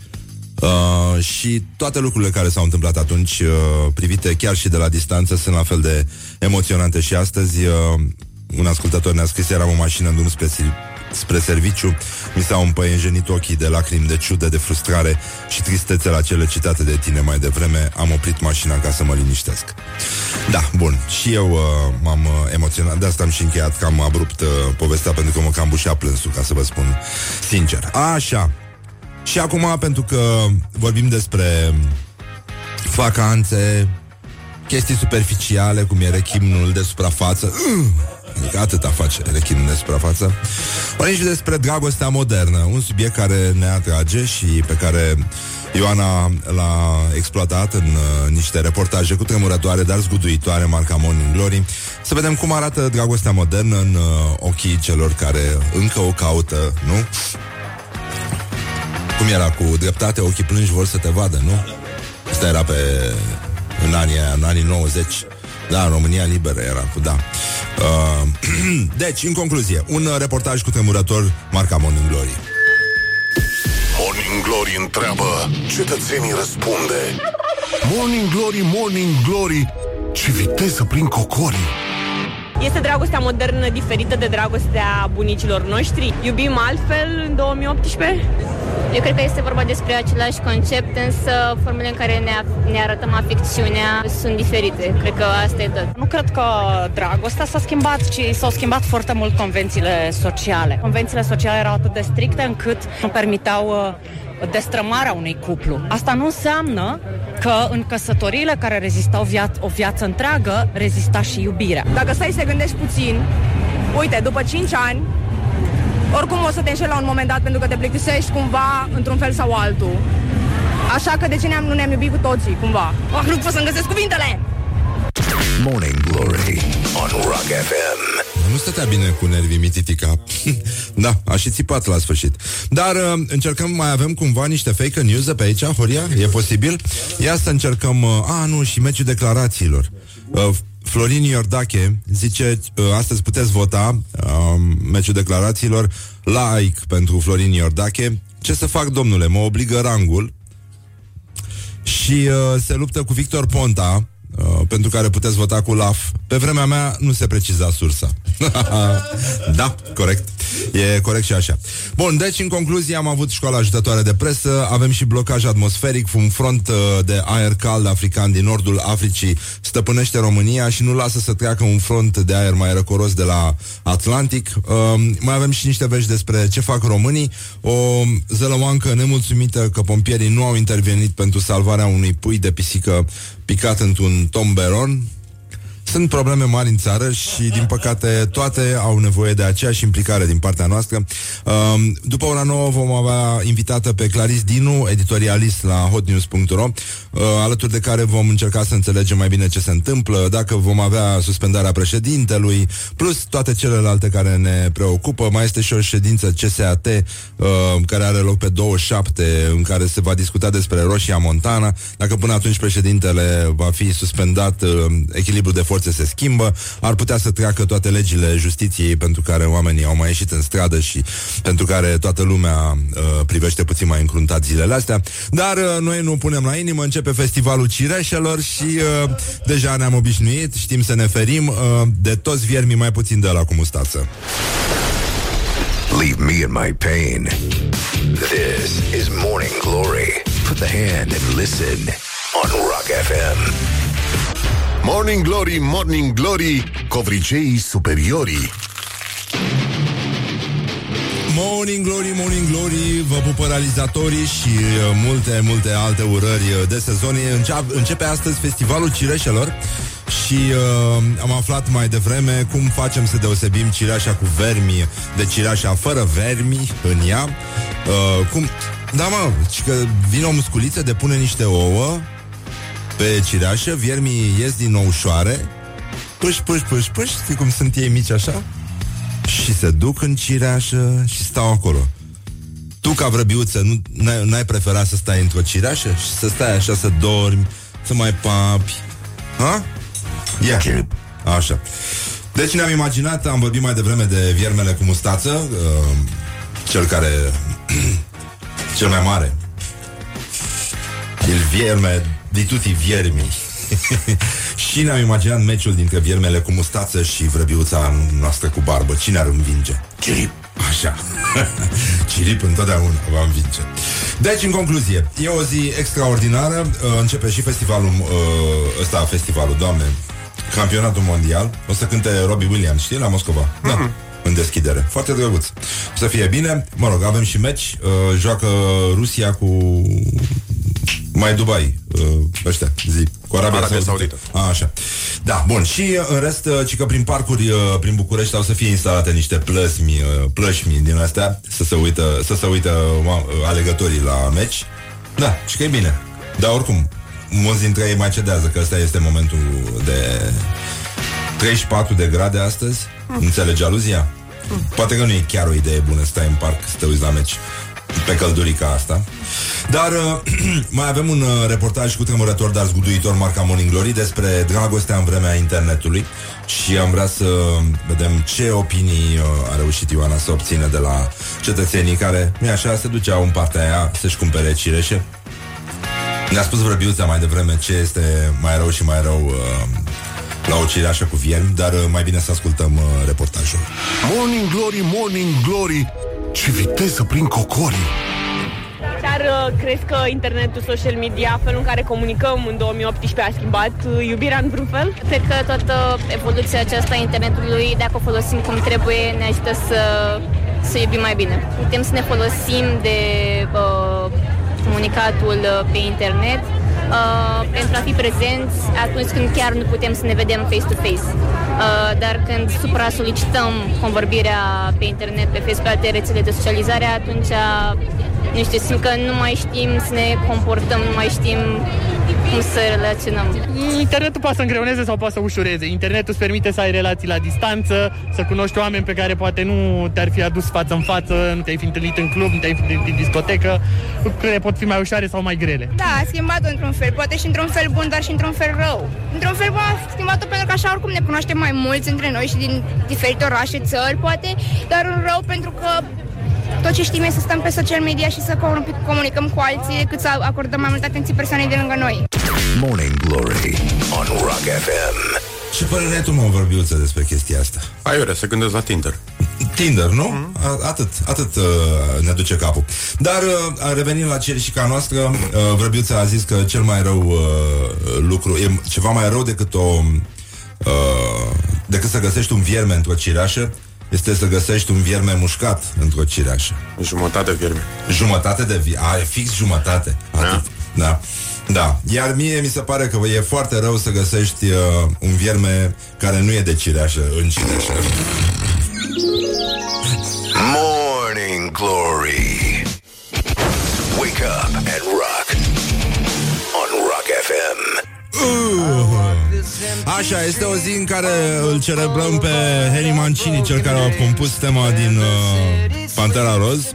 Speaker 2: Uh, Și toate lucrurile care s-au întâmplat atunci uh, Privite chiar și de la distanță Sunt la fel de emoționante și astăzi uh, Un ascultător ne-a scris Eram în mașină în drum spre, spre serviciu Mi s-au împăienjenit ochii de lacrimi De ciudă, de frustrare și tristețe La cele citate de tine mai devreme. Am oprit mașina ca să mă liniștesc. Da, bun, și eu uh, m-am uh, emoționat. De asta am și încheiat cam abrupt uh, povestea Pentru că mă cam bușea plânsul, ca să vă spun sincer. Așa. Și acum, pentru că vorbim despre Vacanțe Chestii superficiale Cum e rechimnul de suprafață Adică atâta face rechinul de suprafață. Vorbim și despre dragostea modernă, un subiect care ne atrage și pe care Ioana l-a exploatat în uh, niște reportaje cu tremurătoare, dar zguduitoare, marca Morning Glory. Să vedem cum arată dragostea modernă în uh, ochii celor care încă o caută, nu? Cum era cu dreptate, ochii plângi vor să te vadă, nu? Asta era pe în anii, în anii 90. Da, în România liberă era cu da. Uh, [CLEARS THROAT] deci, în concluzie, un reportaj cu tremurător marca Morning Glory.
Speaker 1: Morning Glory întreabă, cetățenii răspunde. Morning Glory, Morning Glory, ce viteză prin cocorii.
Speaker 5: Este dragostea modernă diferită de dragostea bunicilor noștri? Iubim altfel în 2018?
Speaker 6: Eu cred că este vorba despre același concept, însă formele în care ne, ne arătăm afecțiunea sunt diferite. Cred că asta e tot.
Speaker 7: Nu cred că dragostea s-a schimbat, ci s-au schimbat foarte mult convențiile sociale. Convențiile sociale erau atât de stricte încât nu permiteau uh, destrămarea unui cuplu. Asta nu înseamnă că în căsătoriile care rezistau via- o viață întreagă, rezista și iubirea.
Speaker 5: Dacă stai să te gândești puțin, uite, după 5 ani, oricum o să te înșeli la un moment dat pentru că te plictisești cumva într-un fel sau altul. Așa că de ce ne-am, nu ne-am iubit cu toții, cumva? Oh, nu pot să-mi găsesc cuvintele!
Speaker 3: Morning Glory on Rock FM.
Speaker 2: Nu stătea bine cu nervii mititica. [LAUGHS] da, a și țipat la sfârșit. Dar uh, încercăm, mai avem cumva niște fake news pe aici, Horia? E posibil? Ia să încercăm... Uh, a, nu, și meciul declarațiilor. Uh, Florin Iordache zice, uh, astăzi puteți vota uh, meciul declarațiilor, like pentru Florin Iordache. Ce să fac, domnule? Mă obligă rangul și uh, se luptă cu Victor Ponta, uh, pentru care puteți vota cu LAF. Pe vremea mea nu se preciza sursa. [LAUGHS] da, corect. E corect și așa. Bun, deci în concluzie am avut școala ajutătoare de presă, avem și blocaj atmosferic, un front uh, de aer cald african din nordul Africii stăpânește România și nu lasă să treacă un front de aer mai răcoros de la Atlantic. Uh, mai avem și niște vești despre ce fac românii. O zălămancă nemulțumită că pompierii nu au intervenit pentru salvarea unui pui de pisică picat într-un tomberon. Sunt probleme mari în țară și, din păcate, toate au nevoie de aceeași implicare din partea noastră. Um, după ora nouă vom avea invitată pe Claris Dinu, editorialist la hotnews.ro, uh, alături de care vom încerca să înțelegem mai bine ce se întâmplă, dacă vom avea suspendarea președintelui, plus toate celelalte care ne preocupă. Mai este și o ședință CSAT uh, care are loc pe 27, în care se va discuta despre Roșia Montana. Dacă până atunci președintele va fi suspendat, uh, echilibrul de forțe se schimbă, ar putea să treacă toate legile justiției pentru care oamenii au mai ieșit în stradă și pentru care toată lumea uh, privește puțin mai încruntat zilele astea. Dar uh, noi nu punem la inimă, începe festivalul cireșelor și uh, deja ne-am obișnuit, știm să ne ferim uh, de toți viermii mai puțin de la cu mustață.
Speaker 3: Leave me in my pain. This is Morning Glory. Put the hand and listen on Rock FM.
Speaker 1: Morning Glory, Morning Glory, covriceii superiorii.
Speaker 2: Morning Glory, Morning Glory, vă pupă realizatorii și uh, multe, multe alte urări uh, de sezon. Încep, începe astăzi festivalul cireșelor și uh, am aflat mai devreme cum facem să deosebim cireașa cu vermi de cireașa fără vermi în ea. Uh, cum... Da, mă, și că vine o musculiță, depune niște ouă pe cireașă, viermii ies din nou ușoare, pâș, pâș, pâș, pâș, știi cum sunt ei mici așa? Și se duc în cireașă și stau acolo. Tu, ca vrăbiuță, nu, n-ai, n-ai preferat să stai într-o cireașă și să stai așa, să dormi, să mai papi? Ha? Ia. Așa. Deci ne-am imaginat, am vorbit mai devreme de viermele cu mustață, uh, cel care... [CLEARS THROAT] cel mai mare. Il vierme di tutti viermi. [LAUGHS] și ne-am imaginat meciul dintre viermele cu mustață și vrăbiuța noastră cu barbă. Cine ar învinge? Cirip. Așa. [LAUGHS] Cirip întotdeauna va învinge. Deci, în concluzie, e o zi extraordinară. Uh, începe și festivalul uh, ăsta, festivalul, doamne, campionatul mondial. O să cânte Robbie Williams, știi, la Moscova. Mm-hmm. Da în deschidere. Foarte drăguț. Să fie bine. Mă rog, avem și meci. Uh, joacă Rusia cu mai Dubai, uh, ăștia, zi, cu Arabia,
Speaker 8: Arabia
Speaker 2: Saudită.
Speaker 8: Saudită.
Speaker 2: A, așa. Da, bun. Și uh, în rest, uh, ci că prin parcuri, uh, prin București, au să fie instalate niște plăsmi, uh, plășmi din astea, să se uită, să se uită uh, alegătorii la meci. Da, și că e bine. Dar oricum, mulți dintre ei mai cedează, că ăsta este momentul de 34 de grade astăzi. Înțelegi aluzia? Poate că nu e chiar o idee bună să stai în parc, să te uiți la meci pe căldurica asta. Dar uh, [CLEARS THROAT] mai avem un uh, reportaj cu tremurător, dar zguduitor, marca Morning Glory, despre dragostea în vremea internetului și am vrea să vedem ce opinii uh, a reușit Ioana să obțină de la cetățenii care, nu așa, se duceau în partea aia să-și cumpere cireșe. Ne-a spus vrăbiuța mai devreme ce este mai rău și mai rău uh, la o cireașă cu viermi, dar uh, mai bine să ascultăm uh, reportajul.
Speaker 1: Morning Glory, Morning Glory Ce viteză prin cocorii
Speaker 5: Chiar uh, crezi că internetul, social media, felul în care comunicăm în 2018 a schimbat uh, iubirea în vreun fel?
Speaker 6: Cred că toată evoluția aceasta a internetului, dacă o folosim cum trebuie, ne ajută să, să iubim mai bine. Putem să ne folosim de uh, comunicatul uh, pe internet uh, pentru a fi prezenți atunci când chiar nu putem să ne vedem face-to-face. Uh, dar când supra-solicităm convorbirea pe internet, pe Facebook, pe alte rețele de socializare, atunci nu știu, simt că nu mai știm să ne comportăm, nu mai știm cum să relaționăm.
Speaker 9: Internetul poate să îngreuneze sau poate să ușureze. Internetul îți permite să ai relații la distanță, să cunoști oameni pe care poate nu te-ar fi adus față în față, nu te-ai fi întâlnit în club, nu te-ai fi întâlnit în discotecă. Lucrurile pot fi mai ușoare sau mai grele.
Speaker 5: Da, a schimbat-o într-un fel, poate și într-un fel bun, dar și într-un fel rău. Într-un fel bun a schimbat-o pentru că așa oricum ne cunoaștem mai mulți între noi și din diferite orașe, țări, poate, dar un rău pentru că tot ce știm e să stăm pe social media și să comun- comunicăm cu alții decât să acordăm mai multă atenție persoanei de lângă noi.
Speaker 3: Morning Glory on Rock FM.
Speaker 2: Ce părere ai tu, mă, vorbiuță despre chestia asta?
Speaker 8: Aiurea, să gândesc la Tinder. [LAUGHS]
Speaker 2: Tinder, nu? A- Atât, atât uh, ne duce capul. Dar uh, revenind la cerișica noastră, uh, Vrăbiuța a zis că cel mai rău uh, lucru, e ceva mai rău decât o uh, decât să găsești un vierme într-o cireașă, este să găsești un vierme mușcat într-o cireașă.
Speaker 8: Jumătate vierme.
Speaker 2: Jumătate de vi- A, e fix jumătate. Atât. Da. Da. Iar mie mi se pare că e foarte rău să găsești uh, un vierme care nu e de cireașă în cireașă.
Speaker 3: Morning Glory. Wake up and rock on Rock FM.
Speaker 2: Așa, este o zi în care îl celebrăm pe Henry Mancini, cel care a compus tema din uh, Pantera Roz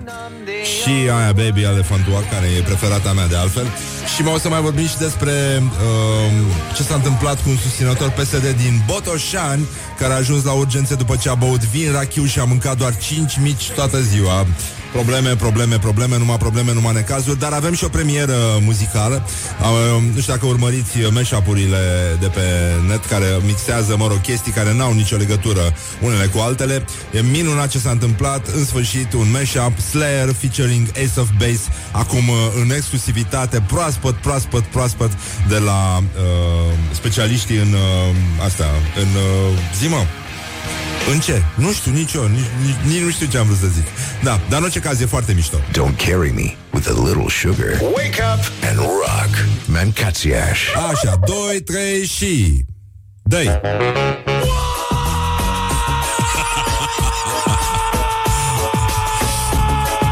Speaker 2: și aia Baby Elephant Walk, care e preferata mea de altfel. Și mai o să mai vorbim și despre uh, ce s-a întâmplat cu un susținător PSD din Botoșani, care a ajuns la urgențe după ce a băut vin, rachiu și a mâncat doar 5 mici toată ziua. Probleme, probleme, probleme, numai probleme, numai necazuri, dar avem și o premieră muzicală. Uh, nu știu dacă urmăriți mashup-urile de pe net care mixează, mă rog, chestii care n-au nicio legătură unele cu altele. E minunat ce s-a întâmplat. În sfârșit, un mashup Slayer featuring Ace of Base, acum uh, în exclusivitate, proaspăt, proaspăt, proaspăt de la uh, specialiștii în uh, asta, în uh, zi, mă, în ce? Nu știu, nici eu, nici, nici, nici nu știu ce am vrut să zic. Da, dar în orice caz e foarte mișto.
Speaker 3: Don't carry me with a little sugar. Wake up and rock. Mancațiaș.
Speaker 2: Așa, 2, 3 și... dă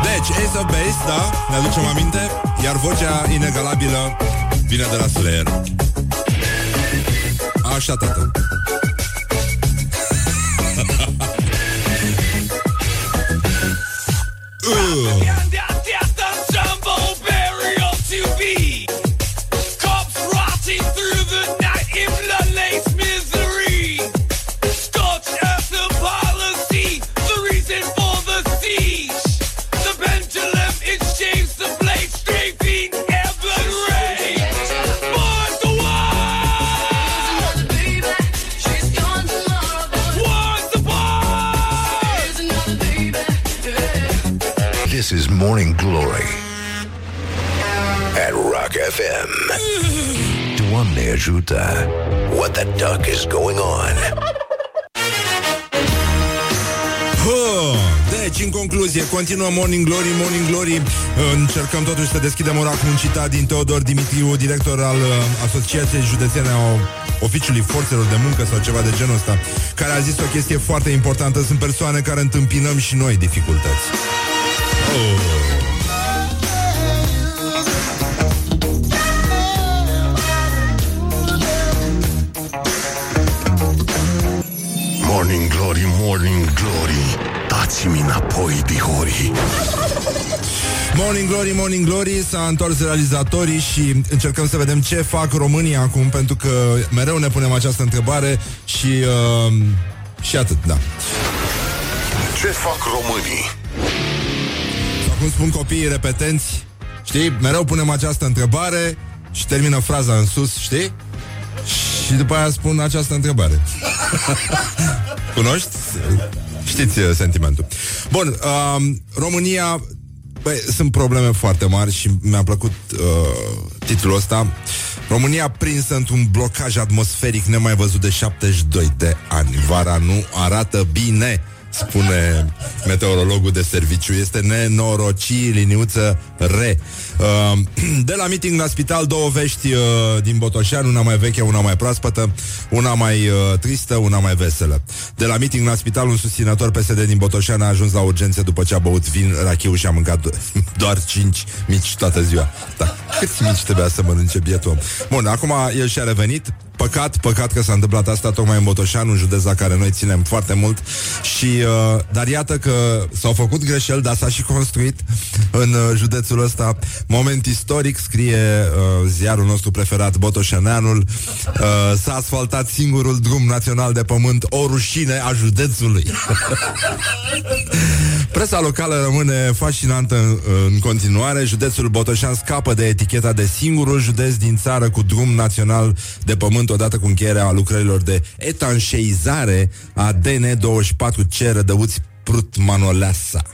Speaker 2: Deci, Ace of Base, da, ne aducem aminte, iar vocea inegalabilă vine de la Slayer. Așa, tată.
Speaker 3: This Morning Glory at Rock FM. Doamne ajută. What the duck is going on?
Speaker 2: Huh. Deci, în concluzie, continuă Morning Glory, Morning Glory. Încercăm totuși să deschidem ora cu un citat din Teodor Dimitriu, director al uh, Asociației Județene a Oficiului Forțelor de Muncă sau ceva de genul ăsta, care a zis o chestie foarte importantă. Sunt persoane care întâmpinăm și noi dificultăți. Oh.
Speaker 1: Morning Glory, Morning Glory Dați-mi înapoi, dihori
Speaker 2: Morning Glory, Morning Glory S-a întors realizatorii și încercăm să vedem ce fac România acum Pentru că mereu ne punem această întrebare Și, uh, și atât, da
Speaker 1: Ce fac românii?
Speaker 2: Sau cum spun copiii repetenți Știi, mereu punem această întrebare Și termină fraza în sus, știi? Și după aia spun această întrebare [LAUGHS] Cunoști? Știți uh, sentimentul. Bun, uh, România Băi, sunt probleme foarte mari și mi-a plăcut uh, titlul ăsta. România prinsă într-un blocaj atmosferic nemai văzut de 72 de ani. Vara nu arată bine spune meteorologul de serviciu. Este nenoroci, liniuță, re. Uh, [CLEARS THROAT] de la meeting la spital, două vești uh, din Botoșan, una mai veche, una mai proaspătă, una mai uh, tristă, una mai veselă. De la meeting la spital, un susținător PSD din Botoșan a ajuns la urgențe după ce a băut vin, rachiu și a mâncat [LAUGHS] doar cinci mici toată ziua. Da. Câți mici trebuia să mănânce bietul om? Bun, acum el și-a revenit, Păcat, păcat că s-a întâmplat asta tocmai în Botoșan, un județ la care noi ținem foarte mult. Și, uh, dar iată că s-au făcut greșeli, dar s-a și construit în uh, județul ăsta. Moment istoric, scrie uh, ziarul nostru preferat, Botoșaneanul. Uh, s-a asfaltat singurul drum național de pământ, o rușine a județului. [LAUGHS] Presa locală rămâne fascinantă în, în continuare. Județul Botoșan scapă de eticheta de singurul județ din țară cu drum național de pământ Pământ odată cu încheierea lucrărilor de etanșeizare a DN24C Rădăuți Prut Manoleasa. [LAUGHS]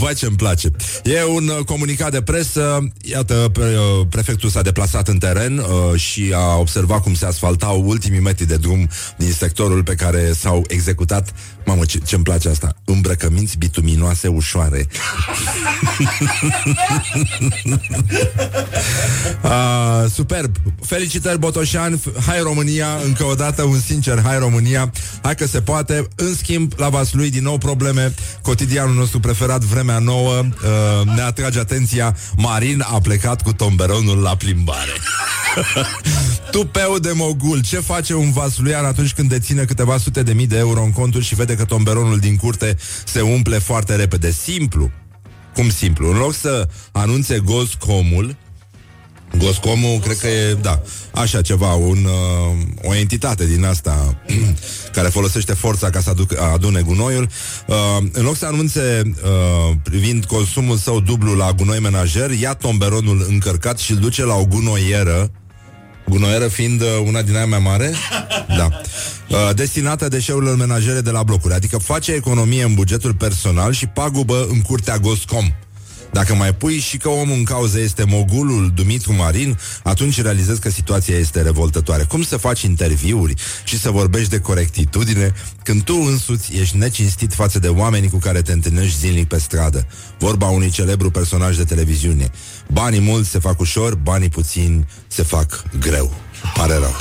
Speaker 2: Vai ce-mi place. E un uh, comunicat de presă. Iată, pre, uh, prefectul s-a deplasat în teren uh, și a observat cum se asfaltau ultimii metri de drum din sectorul pe care s-au executat. Mamă, ce, ce-mi place asta. Îmbrăcăminți bituminoase ușoare. [LAUGHS] uh, superb. Felicitări, Botoșan. Hai România, încă o dată un sincer hai România. Hai că se poate. În schimb, la Vaslui din nou probleme. Cotidianul nostru preferat, vremea nouă, uh, ne atrage atenția. Marin a plecat cu tomberonul la plimbare. [LAUGHS] Tupeu de mogul. Ce face un vasluian atunci când deține câteva sute de mii de euro în conturi și vede că tomberonul din curte se umple foarte repede? Simplu. Cum simplu? În loc să anunțe Goscomul, Goscomul, cred că e, da, așa ceva, un, uh, o entitate din asta [CLEARS THROAT] care folosește forța ca să aduc, adune gunoiul. Uh, în loc să anunțe uh, privind consumul său dublu la gunoi menajer, ia tomberonul încărcat și îl duce la o gunoieră. Gunoieră fiind uh, una din aia mai mare? [LAUGHS] Da. Uh, Destinată deșeurilor menajere de la blocuri Adică face economie în bugetul personal Și pagubă în curtea Goscom dacă mai pui și că omul în cauză este mogulul Dumitru Marin, atunci realizezi că situația este revoltătoare. Cum să faci interviuri și să vorbești de corectitudine când tu însuți ești necinstit față de oamenii cu care te întâlnești zilnic pe stradă? Vorba unui celebru personaj de televiziune. Banii mulți se fac ușor, banii puțini se fac greu. Pare rău.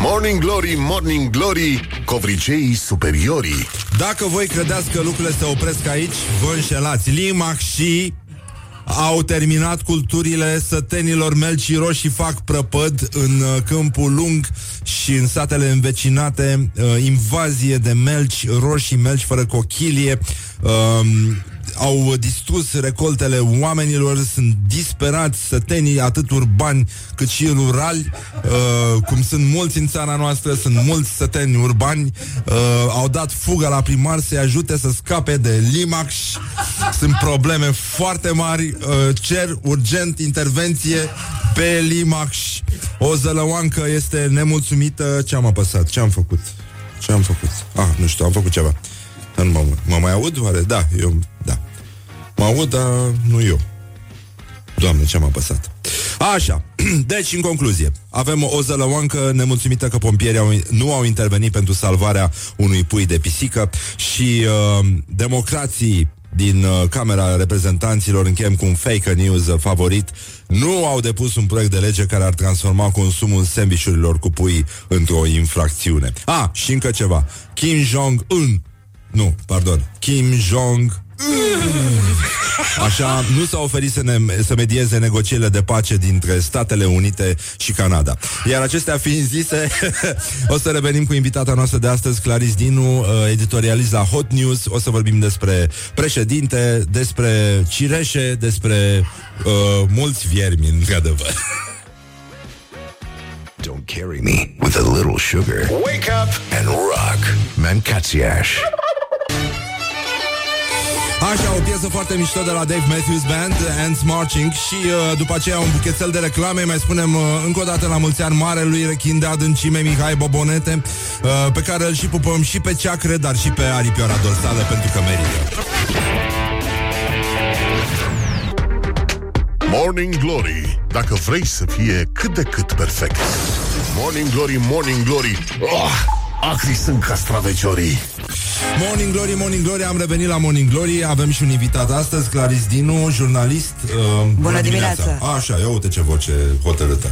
Speaker 1: Morning Glory, Morning Glory, covriceii superiorii.
Speaker 2: Dacă voi credeți că lucrurile se opresc aici, vă înșelați. Limac și au terminat culturile sătenilor melci roșii fac prăpăd în uh, câmpul lung și în satele învecinate, uh, invazie de melci roșii, melci fără cochilie, uh, au distrus recoltele oamenilor, sunt disperați sătenii, atât urbani cât și rurali, uh, cum sunt mulți în țara noastră, sunt mulți săteni urbani, uh, au dat fuga la primar să-i ajute să scape de Limax. Sunt probleme foarte mari, uh, cer urgent intervenție pe Limax. O zălăoancă este nemulțumită. Ce am apăsat? Ce am făcut? Ce am făcut? Ah, nu știu, am făcut ceva. Nu mă, mă mai aud oare? Da, eu, da. Mă aud, dar nu eu. Doamne, ce am apăsat. Așa, [CLEARS THROAT] deci, în concluzie, avem o zălăoancă nemulțumită că pompierii au, nu au intervenit pentru salvarea unui pui de pisică și uh, democrații din uh, Camera Reprezentanților, încheiem cu un fake news favorit, nu au depus un proiect de lege care ar transforma consumul sandvișurilor cu pui într-o infracțiune. A, și încă ceva. Kim Jong-un nu, pardon, Kim Jong Așa, nu s-a oferit să, ne, să medieze negocierile de pace dintre Statele Unite și Canada. Iar acestea fiind zise, [LAUGHS] o să revenim cu invitata noastră de astăzi, Claris Dinu, uh, editorialist la Hot News. O să vorbim despre președinte, despre cireșe, despre uh, mulți viermi, în adevăr. [LAUGHS]
Speaker 3: Don't carry me with a little sugar. Wake up and rock. Mancațiaș. [LAUGHS]
Speaker 2: Așa, o piesă foarte mișto de la Dave Matthews Band, Ants Marching și uh, după aceea un buchețel de reclame, mai spunem uh, încă o dată la mulți ani mare lui rechin de adâncime Mihai Bobonete, uh, pe care îl și pupăm și pe ceacre, dar și pe aripioara dorsală, pentru că merită.
Speaker 1: Morning Glory, dacă vrei să fie cât de cât perfect. Morning Glory, Morning Glory, oh, acri sunt castraveciorii.
Speaker 2: Morning Glory, Morning Glory, am revenit la Morning Glory Avem și un invitat astăzi, Claris Dinu, jurnalist uh,
Speaker 10: Bună, bună dimineața.
Speaker 2: dimineața Așa, ia uite ce voce hotărâtă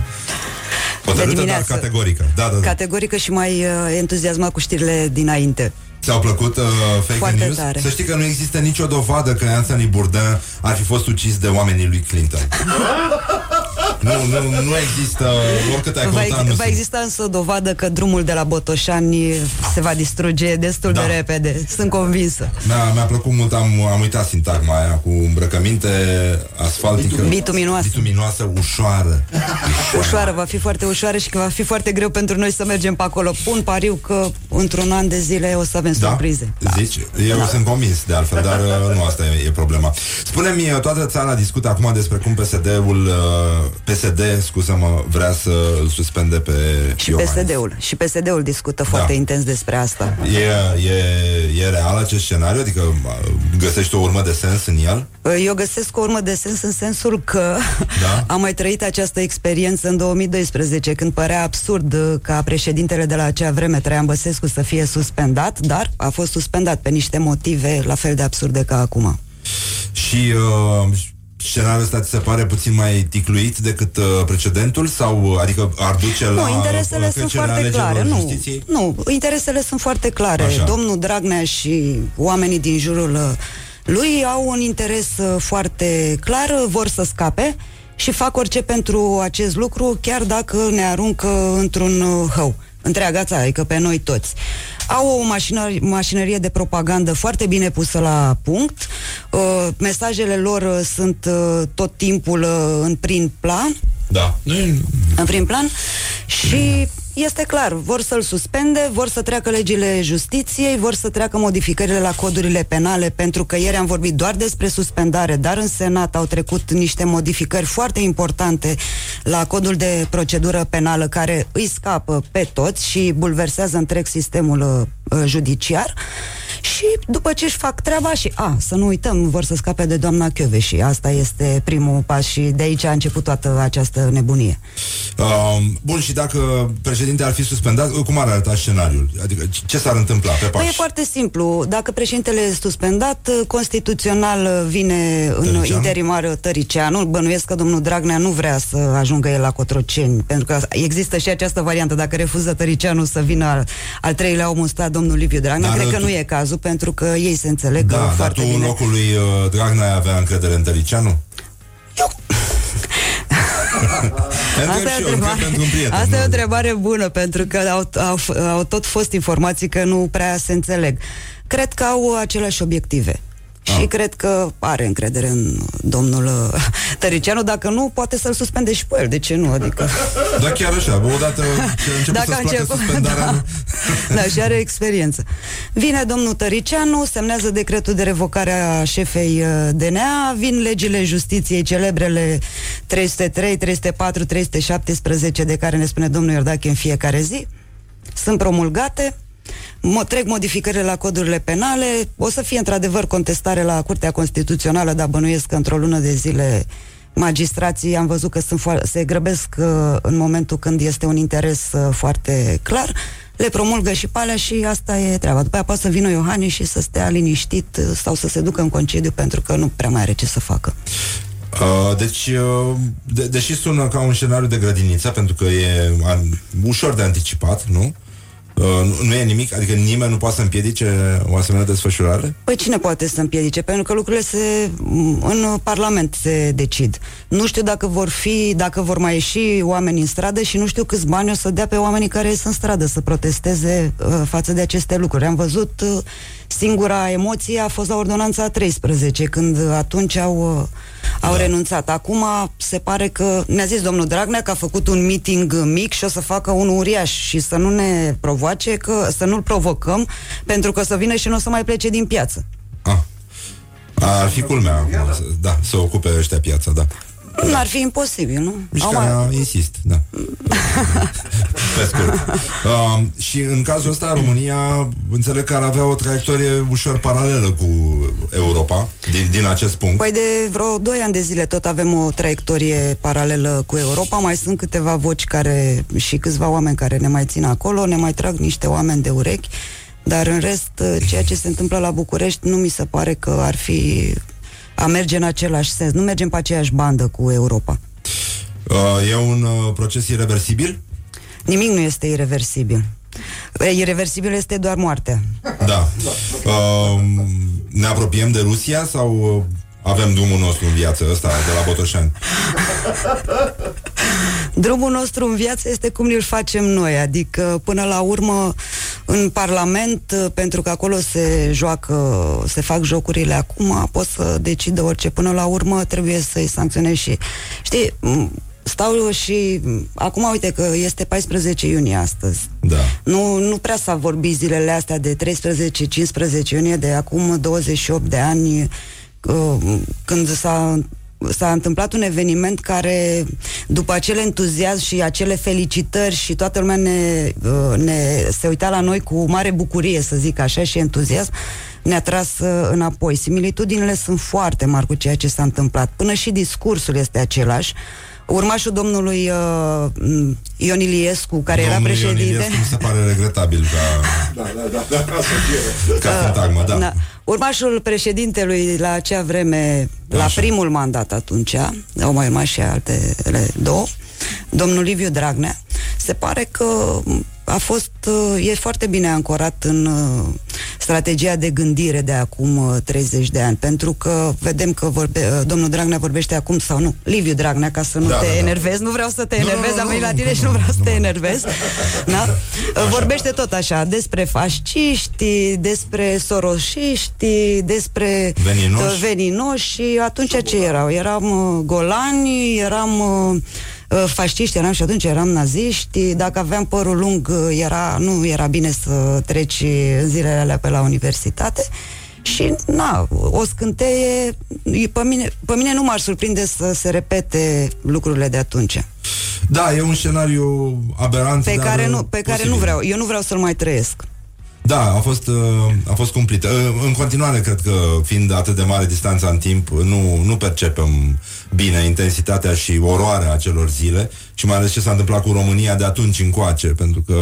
Speaker 2: Hotărâtă, dar categorică da, da, da.
Speaker 10: Categorică și mai uh, entuziasmat cu știrile dinainte
Speaker 2: Ți-au plăcut uh, fake
Speaker 10: Foarte
Speaker 2: news?
Speaker 10: Tare.
Speaker 2: Să știi că nu există nicio dovadă că Anthony Bourdain ar fi fost ucis de oamenii lui Clinton. [LAUGHS] nu, nu, nu există, oricât ai
Speaker 10: va,
Speaker 2: căuta, nu
Speaker 10: va
Speaker 2: sunt.
Speaker 10: exista însă o dovadă că drumul de la Botoșani se va distruge destul
Speaker 2: Da.
Speaker 10: de repede. Sunt convinsă.
Speaker 2: Mi-a, mi-a plăcut mult, am, am uitat sintagma aia cu îmbrăcăminte asfaltică.
Speaker 10: Bituminoasă.
Speaker 2: Bituminoasă, ușoară.
Speaker 10: Ușoară, va fi foarte ușoară și că va fi foarte greu pentru noi să mergem pe acolo. Pun pariu că într-un an de zile o să avem surprize.
Speaker 2: Da? Zici? Eu sunt convins de altfel, dar uh, nu asta e, e problema. Spune-mi, uh, toată țara discută acum despre cum PSD-ul, uh, PSD, scuză-mă, vrea să îl suspende pe
Speaker 10: Și
Speaker 2: Iohannis.
Speaker 10: PSD-ul. Și PSD-ul discută foarte intens despre asta.
Speaker 2: E, e, e real acest scenariu? Adică uh, găsești o urmă de sens în el?
Speaker 10: Eu găsesc o urmă de sens în sensul că
Speaker 2: Da. [LAUGHS]
Speaker 10: am mai trăit această experiență în 2012, când părea absurd uh, ca președintele de la acea vreme, Traian Băsescu, să fie suspendat, dar a fost suspendat pe niște motive la fel de absurde ca acum.
Speaker 2: Și uh, scenariul ăsta ți se pare puțin mai ticluit decât uh, precedentul? Sau, uh, adică ar duce la
Speaker 10: Nu, interesele
Speaker 2: uh,
Speaker 10: sunt
Speaker 2: trecerea
Speaker 10: foarte
Speaker 2: legilor
Speaker 10: clare. Nu,
Speaker 2: justiției?
Speaker 10: nu, interesele sunt foarte clare.
Speaker 2: Așa.
Speaker 10: Domnul Dragnea și oamenii din jurul uh, lui au un interes uh, foarte clar, uh, vor să scape și fac orice pentru acest lucru, chiar dacă ne aruncă într-un uh, hău. Întreaga țară, adică pe noi toți. Au o mașină, mașinărie de propagandă foarte bine pusă la punct. Uh, mesajele lor uh, sunt uh, tot timpul uh, în prim plan
Speaker 2: Da. Nu e-
Speaker 10: în prim plan și este clar, vor să-l suspende, vor să treacă legile justiției, vor să treacă modificările la codurile penale, pentru că ieri am vorbit doar despre suspendare, dar în Senat au trecut niște modificări foarte importante la codul de procedură penală care îi scapă pe toți și bulversează întreg sistemul uh, judiciar. Și după ce își fac treaba și, a, să nu uităm, vor să scape de doamna și Asta este primul pas și de aici a început toată această nebunie.
Speaker 2: Uh, bun, și dacă președintele ar fi suspendat, cum ar arăta scenariul? Adică ce s-ar întâmpla pe
Speaker 10: Păi e
Speaker 2: pași?
Speaker 10: foarte simplu. Dacă președintele este suspendat, constituțional vine în
Speaker 2: Tăricianu?
Speaker 10: interimar Tăricianu. Bănuiesc că domnul Dragnea nu vrea să ajungă el la Cotroceni, pentru că există și această variantă. Dacă refuză Tăricianu să vină al, al treilea om în stat, domnul Liviu Dragnea,
Speaker 2: Dar
Speaker 10: cred că
Speaker 2: tu-
Speaker 10: nu e cazul, pentru că ei se înțeleg
Speaker 2: Da, dar
Speaker 10: foarte
Speaker 2: tu în
Speaker 10: bine.
Speaker 2: locul lui uh, Dragnea ai avea încredere în Tăricianu? Eu [LAUGHS]
Speaker 10: Asta e,
Speaker 2: și
Speaker 10: o
Speaker 2: eu, întreb
Speaker 10: întrebare,
Speaker 2: pentru un prieten.
Speaker 10: asta e o
Speaker 2: nu?
Speaker 10: întrebare bună, pentru că au, au, au tot fost informații că nu prea se înțeleg. Cred că au aceleași obiective. Și cred că are încredere în domnul uh, [LAUGHS] Tăricianu. Dacă nu, poate să-l suspende și pe el. De ce nu? Adică...
Speaker 2: Da, chiar așa, odată [LAUGHS] ce a început
Speaker 10: Dacă
Speaker 2: să-ți
Speaker 10: a
Speaker 2: placă
Speaker 10: început,
Speaker 2: suspendarea...
Speaker 10: da. da, și are experiență. Vine domnul Tăricianu, semnează decretul de revocare a șefei uh, DNA, vin legile justiției, celebrele 303, 304, 317, de care ne spune domnul Iordache în fiecare zi. Sunt promulgate, mo- trec modificările la codurile penale, o să fie într-adevăr contestare la Curtea Constituțională, dar bănuiesc că într-o lună de zile magistrații am văzut că sunt fo- se grăbesc uh, în momentul când este un interes uh, foarte clar, le promulgă și palea și asta e treaba. După aia poate să vină Iohannis și să stea liniștit uh, sau să se ducă în concediu pentru că nu prea mai are ce să facă.
Speaker 2: Uh, deci, uh, de, deși sună ca un scenariu de grădiniță, pentru că e an, ușor de anticipat, nu? Uh, nu, nu e nimic, adică nimeni nu poate să împiedice o asemenea desfășurare?
Speaker 10: Păi cine poate să împiedice? Pentru că lucrurile se, în Parlament se decid. Nu știu dacă vor fi, dacă vor mai ieși oameni în stradă și nu știu câți bani o să dea pe oamenii care ies în stradă să protesteze uh, față de aceste lucruri. Am văzut uh, singura emoție a fost la ordonanța 13, când atunci au, uh, au da. renunțat. Acum se pare că, ne-a zis domnul Dragnea că a făcut un meeting mic și o să facă unul uriaș și să nu ne provoace, că, să nu-l provocăm, pentru că să vină și nu o să mai plece din piață.
Speaker 2: Ar fi culmea, da, să ocupe ăștia piața, da.
Speaker 10: Nu ar fi imposibil, nu?
Speaker 2: Mișcarea, mai... insist, da. [LAUGHS] Pe scurt. Uh, și în cazul ăsta, România, înțeleg că ar avea o traiectorie ușor paralelă cu Europa, din, din acest punct.
Speaker 10: Păi de vreo 2 ani de zile tot avem o traiectorie paralelă cu Europa, mai sunt câteva voci care și câțiva oameni care ne mai țin acolo, ne mai trag niște oameni de urechi, dar în rest, ceea ce se întâmplă la București nu mi se pare că ar fi a merge în același sens. Nu mergem pe aceeași bandă cu Europa.
Speaker 2: Uh, e un uh, proces irreversibil?
Speaker 10: Nimic nu este irreversibil. Irreversibil este doar moartea.
Speaker 2: Da. Uh, ne apropiem de Rusia sau uh, avem drumul nostru în viață ăsta de la Botoșani? [LAUGHS]
Speaker 10: Drumul nostru în viață este cum îl facem noi, adică până la urmă în Parlament, pentru că acolo se joacă, se fac jocurile acum, pot să decidă orice. Până la urmă trebuie să-i sancționezi și... Știi, stau și... Acum, uite că este 14 iunie astăzi.
Speaker 2: Da.
Speaker 10: Nu, nu prea s-a vorbit zilele astea de 13-15 iunie, de acum 28 de ani, uh, când s-a s-a întâmplat un eveniment care, după acel entuziasm și acele felicitări și toată lumea ne, uh, ne, se uita la noi cu mare bucurie, să zic așa, și entuziasm, ne-a tras uh, înapoi. Similitudinile sunt foarte mari cu ceea ce s-a întâmplat. Până și discursul este același. Urmașul domnului uh, Ion Iliescu, care
Speaker 2: Domnul
Speaker 10: era președinte...
Speaker 2: Ion Iliescu mi se pare regretabil ca,
Speaker 4: Da, da, da, da, asta
Speaker 2: ca sintagmă, da.
Speaker 10: Da. Urmașul președintelui la acea vreme, la
Speaker 2: Așa.
Speaker 10: primul mandat atunci, au mai urmat și altele două, domnul Liviu Dragnea, se pare că a fost, e foarte bine ancorat în uh, strategia de gândire de acum uh, 30 de ani, pentru că vedem că vorbe, uh, domnul Dragnea vorbește acum sau nu, Liviu Dragnea, ca să nu
Speaker 2: Da,
Speaker 10: te
Speaker 2: da, da.
Speaker 10: enervezi, nu vreau să te
Speaker 2: Nu, nu,
Speaker 10: enervezi,
Speaker 2: nu,
Speaker 10: am venit
Speaker 2: nu,
Speaker 10: la
Speaker 2: nu,
Speaker 10: tine
Speaker 2: nu,
Speaker 10: și nu
Speaker 2: nu,
Speaker 10: vreau să
Speaker 2: nu,
Speaker 10: te
Speaker 2: nu.
Speaker 10: enervezi, da? Vorbește tot așa, despre fasciști, despre soroșiști, despre
Speaker 2: Veninoși.
Speaker 10: uh, veninoși și atunci ce erau? Eram uh, golani, eram uh, uh, fasciști, eram și atunci eram naziști, dacă aveam părul lung, uh, era, nu era bine să treci în zilele alea pe la universitate și, na, o scânteie, pe mine, pe mine nu m-ar surprinde să se repete lucrurile de atunci.
Speaker 2: Da, e un scenariu aberant,
Speaker 10: Pe
Speaker 2: dar,
Speaker 10: care, nu,
Speaker 2: uh,
Speaker 10: pe care
Speaker 2: posibil.
Speaker 10: nu vreau, eu nu vreau să-l mai trăiesc.
Speaker 2: Da, a fost, uh, a fost cumplit. Uh, În continuare, cred că, fiind atât de mare distanța în timp, nu, nu percepem bine intensitatea și oroarea acelor zile și mai ales ce s-a întâmplat cu România de atunci încoace, pentru că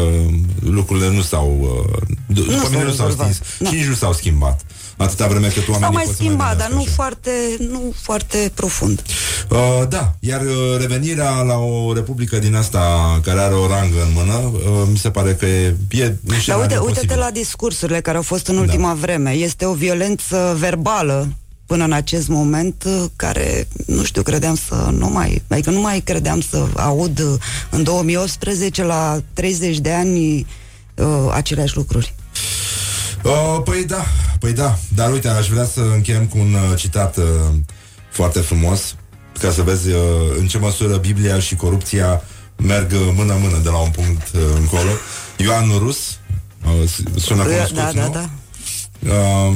Speaker 2: lucrurile nu s-au... uh, d- După
Speaker 10: s-au
Speaker 2: mine nu s-au
Speaker 10: rezolvat.
Speaker 2: stins
Speaker 10: Da.
Speaker 2: și nici nu s-au schimbat. Atâta vreme cât oamenii
Speaker 10: S-au mai
Speaker 2: pot să
Speaker 10: schimbat, dar
Speaker 2: gândească
Speaker 10: nu
Speaker 2: așa.
Speaker 10: foarte, nu foarte profund.
Speaker 2: Uh, da, iar uh, revenirea la o republică din asta care are o rangă în mână, uh, mi se pare că e, e un
Speaker 10: Dar
Speaker 2: scenariu
Speaker 10: uite,
Speaker 2: posibil.
Speaker 10: uite-te la discursurile care au fost în ultima da. vreme. Este o violență verbală până în acest moment uh, care, nu știu, credeam să nu mai, adică nu mai credeam să aud uh, în 2018 la 30 de ani uh, aceleași lucruri.
Speaker 2: Uh, păi da, păi da. Dar uite, aș vrea să încheiem cu un uh, citat uh, foarte frumos, ca să vezi uh, în ce măsură Biblia și corupția merg uh, mână-mână de la un punct uh, încolo. Ioan Rus, uh, s- sună cunoscut,
Speaker 10: da, da,
Speaker 2: nu?
Speaker 10: da.
Speaker 2: Uh,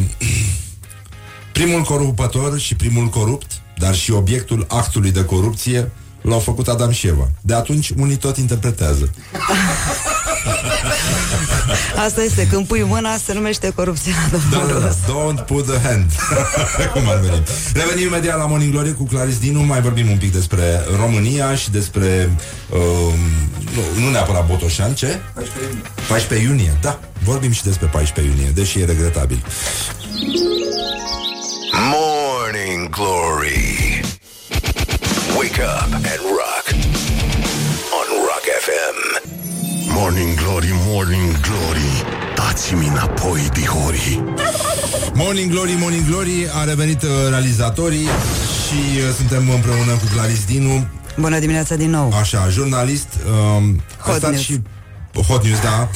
Speaker 2: [CLEARS THROAT] primul corupător și primul corupt, dar și obiectul actului de corupție, l-au făcut Adam și Eva. De atunci, unii tot interpretează.
Speaker 10: Asta este, când pui mâna, se numește corupție la
Speaker 2: Da,
Speaker 10: domnul
Speaker 2: da,
Speaker 10: Rus.
Speaker 2: da. Don't put the hand. [LAUGHS] Cum ar veni. Revenim imediat la Morning Glory cu Claris Dinu. Mai vorbim un pic despre România și despre... Um, nu, nu neapărat Botoșan, ce? 14 iunie. 14 iunie, da. Vorbim și despre 14 iunie, deși e regretabil.
Speaker 3: Morning Glory.
Speaker 1: Morning Glory, Morning Glory Dați-mi înapoi, dihori
Speaker 2: Morning Glory, Morning Glory A revenit uh, realizatorii Și uh, suntem împreună cu Claris Dinu
Speaker 10: Bună dimineața din nou.
Speaker 2: Așa, jurnalist um,
Speaker 10: Hot
Speaker 2: Ai stat
Speaker 10: news.
Speaker 2: și Hot News, da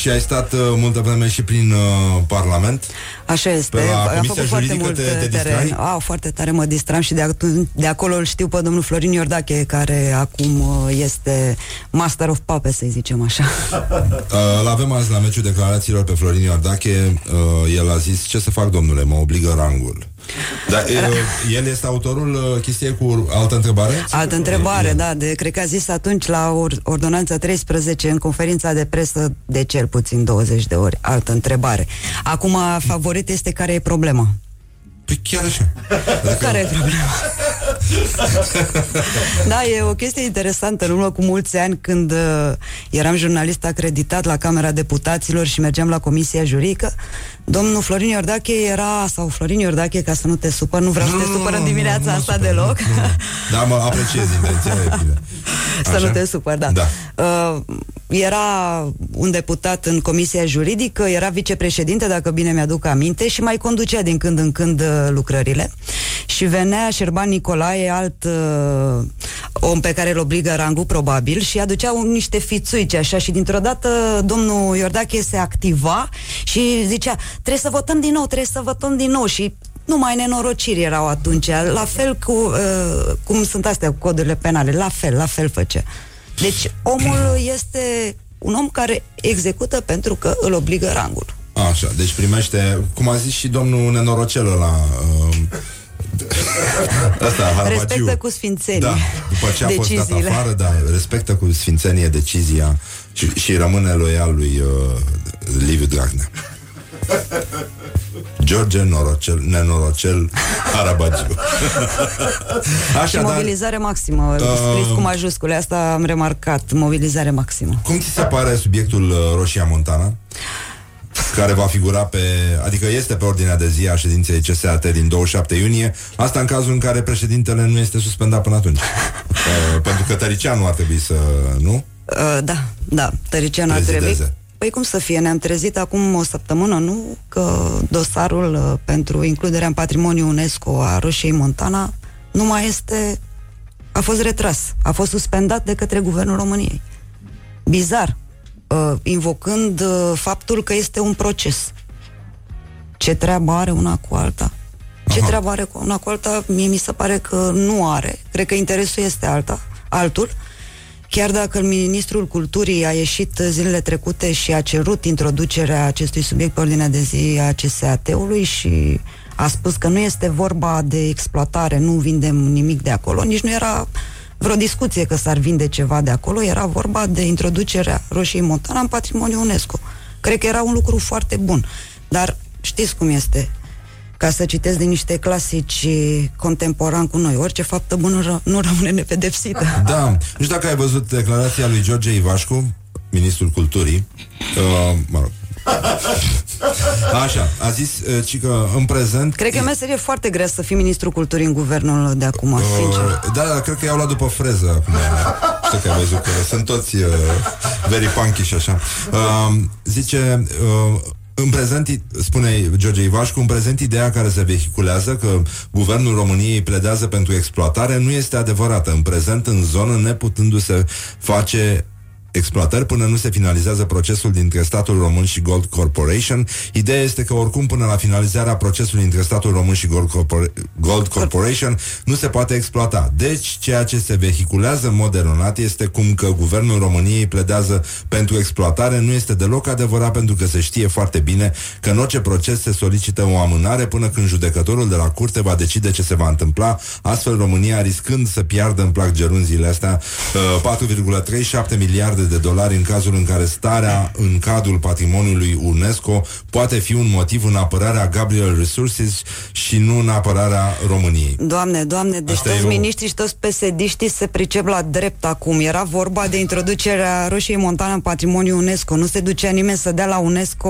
Speaker 2: Și ai stat uh, multă vreme și prin uh, Parlament
Speaker 10: Așa este.
Speaker 2: Pe la
Speaker 10: Am
Speaker 2: Comisia
Speaker 10: făcut foarte
Speaker 2: Juridică
Speaker 10: mult
Speaker 2: te- te
Speaker 10: teren.
Speaker 2: distrai?
Speaker 10: Au, foarte tare mă distram și de, atunci, de acolo îl știu pe domnul Florin Iordache, care acum uh, este master of puppets, să zicem așa. [LAUGHS]
Speaker 2: Uh, Îl avem azi la meciul declarațiilor pe Florin Iordache uh, El a zis, ce să fac domnule, mă obligă rangul Dar uh, el este autorul uh, chestiei cu altă întrebare?
Speaker 10: Altă întrebare, da, de, cred că a zis atunci la or, ordonanța 13 în conferința de presă de cel puțin 20 de ori. Altă întrebare. Acum, favorit este care e problema.
Speaker 2: Păi chiar așa
Speaker 10: Care e problema? [LAUGHS] da, e o chestie interesantă. În urmă cu mulți ani, când uh, eram jurnalist acreditat la Camera Deputaților și mergeam la Comisia Juridică, domnul Florin Iordache era, sau Florin Iordache, ca să nu te supăr, nu vreau să te supăr în dimineața asta deloc.
Speaker 2: Da, mă apreciez intenția, e bine [LAUGHS]
Speaker 10: Să
Speaker 2: Așa?
Speaker 10: nu te supăr, da.
Speaker 2: Da.
Speaker 10: Uh, era un deputat în Comisia Juridică, era vicepreședinte, dacă bine mi-aduc aminte, și mai conducea din când în când uh, lucrările. Și venea Șerban Nicolae, alt uh, om pe care îl obligă rangul, probabil, și aducea un, niște fițuici așa și dintr-o dată domnul Iordache se activa și zicea, trebuie să votăm din nou, trebuie să votăm din nou și numai nenorociri erau atunci, la fel cu uh, cum sunt astea cu codurile penale, la fel, la fel făcea. Deci omul este un om care execută pentru că îl obligă rangul.
Speaker 2: Așa, deci primește, cum a zis și domnul Nenorocel la uh, Asta, Harabagiu.
Speaker 10: Respectă cu sfințenie
Speaker 2: Da, după ce a fost dat
Speaker 10: deciziile.
Speaker 2: afară, da, respectă cu sfințenie decizia și, și rămâne loial lui uh, Liviu Dragnea. George Norocel, Nenorocel Harabagiu. [LAUGHS]
Speaker 10: și
Speaker 2: Așa, dar
Speaker 10: mobilizare maximă,
Speaker 2: Uh,
Speaker 10: scris cu majuscule, asta am remarcat, mobilizare maximă.
Speaker 2: cum ți se pare subiectul uh, Roșia Montana? Care va figura pe, adică este pe ordinea de zi a ședinței CSAT din 27 iunie, asta în cazul în care președintele nu este suspendat până atunci. [LAUGHS] uh, pentru că Tăricianu ar trebui să, nu?
Speaker 10: Uh, da, da, Tăricianu ar trebui.
Speaker 2: Prezideze.
Speaker 10: Păi cum să fie, ne-am trezit acum o săptămână, nu? Că dosarul uh, pentru includerea în patrimoniul UNESCO a Roșiei Montana nu mai este... a fost retras, a fost suspendat de către Guvernul României. Bizar, uh, invocând uh, faptul că este un proces. Ce treabă are una cu alta? Ce
Speaker 2: Aha.
Speaker 10: treabă are cu una cu alta? Mie mi se pare că nu are. Cred că interesul este alta, altul. Chiar dacă ministrul culturii a ieșit zilele trecute și a cerut introducerea acestui subiect pe ordinea de zi a CSAT-ului și a spus că nu este vorba de exploatare, nu vindem nimic de acolo, nici nu era vreo discuție că s-ar vinde ceva de acolo, era vorba de introducerea Roșiei Montana în patrimoniul UNESCO. Cred că era un lucru foarte bun. Dar știți cum este, ca să citesc din niște clasici contemporani cu noi, orice faptă bună ră- nu rămâne nepedepsită. [LAUGHS]
Speaker 2: Da. Nu știu dacă ai văzut declarația lui George Ivașcu, ministrul culturii. Uh, mă rog. Așa, a zis uh, ci că în prezent
Speaker 10: Cred că e o meserie foarte grea să fii ministrul culturii în guvernul de acum, sincer.
Speaker 2: Uh, da, da, cred că i-au luat după freză acum. [LAUGHS] Știu că ai văzut că sunt toți uh, very punky și așa. Uh, zice, uh, în prezent, i- spune George Ivașcu, în prezent ideea care se vehiculează că guvernul României pledează pentru exploatare nu este adevărată. În prezent, în zonă, neputându-se face exploatări până nu se finalizează procesul dintre statul român și Gold Corporation. Ideea este că oricum până la finalizarea procesului între statul român și Gold, Corpor- Gold Corporation nu se poate exploata. Deci, ceea ce se vehiculează în mod eronat este cum că guvernul României pledează pentru exploatare nu este deloc adevărat pentru că se știe foarte bine că în orice proces se solicită o amânare până când judecătorul de la curte va decide ce se va întâmpla, astfel România riscând să piardă în plac gerunzile astea uh, 4,37 miliarde miliarde de dolari în cazul în care starea în cadrul patrimoniului UNESCO poate fi un motiv în apărarea Gabriel Resources și nu în apărarea României.
Speaker 10: Doamne, doamne, deci
Speaker 2: Asta e
Speaker 10: toți
Speaker 2: o-
Speaker 10: miniștrii și toți pesediștii se pricep la drept acum. Era vorba de introducerea Roșiei Montana în patrimoniul UNESCO. Nu se ducea nimeni să dea la UNESCO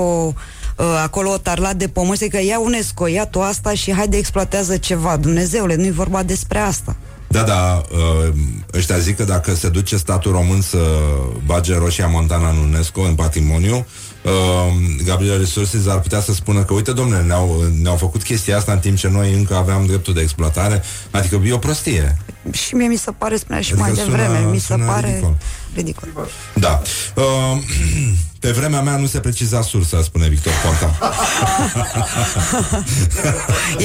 Speaker 10: uh, acolo o tarlat de pământ și că ia UNESCO, ia tu asta și haide exploatează ceva. Dumnezeule, nu-i vorba despre asta.
Speaker 2: Da, da, uh, ăștia zic că dacă se duce statul român să bage Roșia Montana în UNESCO, în patrimoniu, uh, Gabriel Resources ar putea să spună că, uite, domnule, ne-au, ne-au făcut chestia asta în timp ce noi încă aveam dreptul de exploatare, adică e o prostie.
Speaker 10: Și mie mi se pare, spunea și
Speaker 2: Adică
Speaker 10: mai
Speaker 2: sună-
Speaker 10: devreme, mi se
Speaker 2: sună
Speaker 10: pare
Speaker 2: ridicol.
Speaker 10: ridicol.
Speaker 2: Da. Uh, [CLEARS THROAT] pe vremea mea nu se preciza sursa, spune Victor Ponta. [LAUGHS]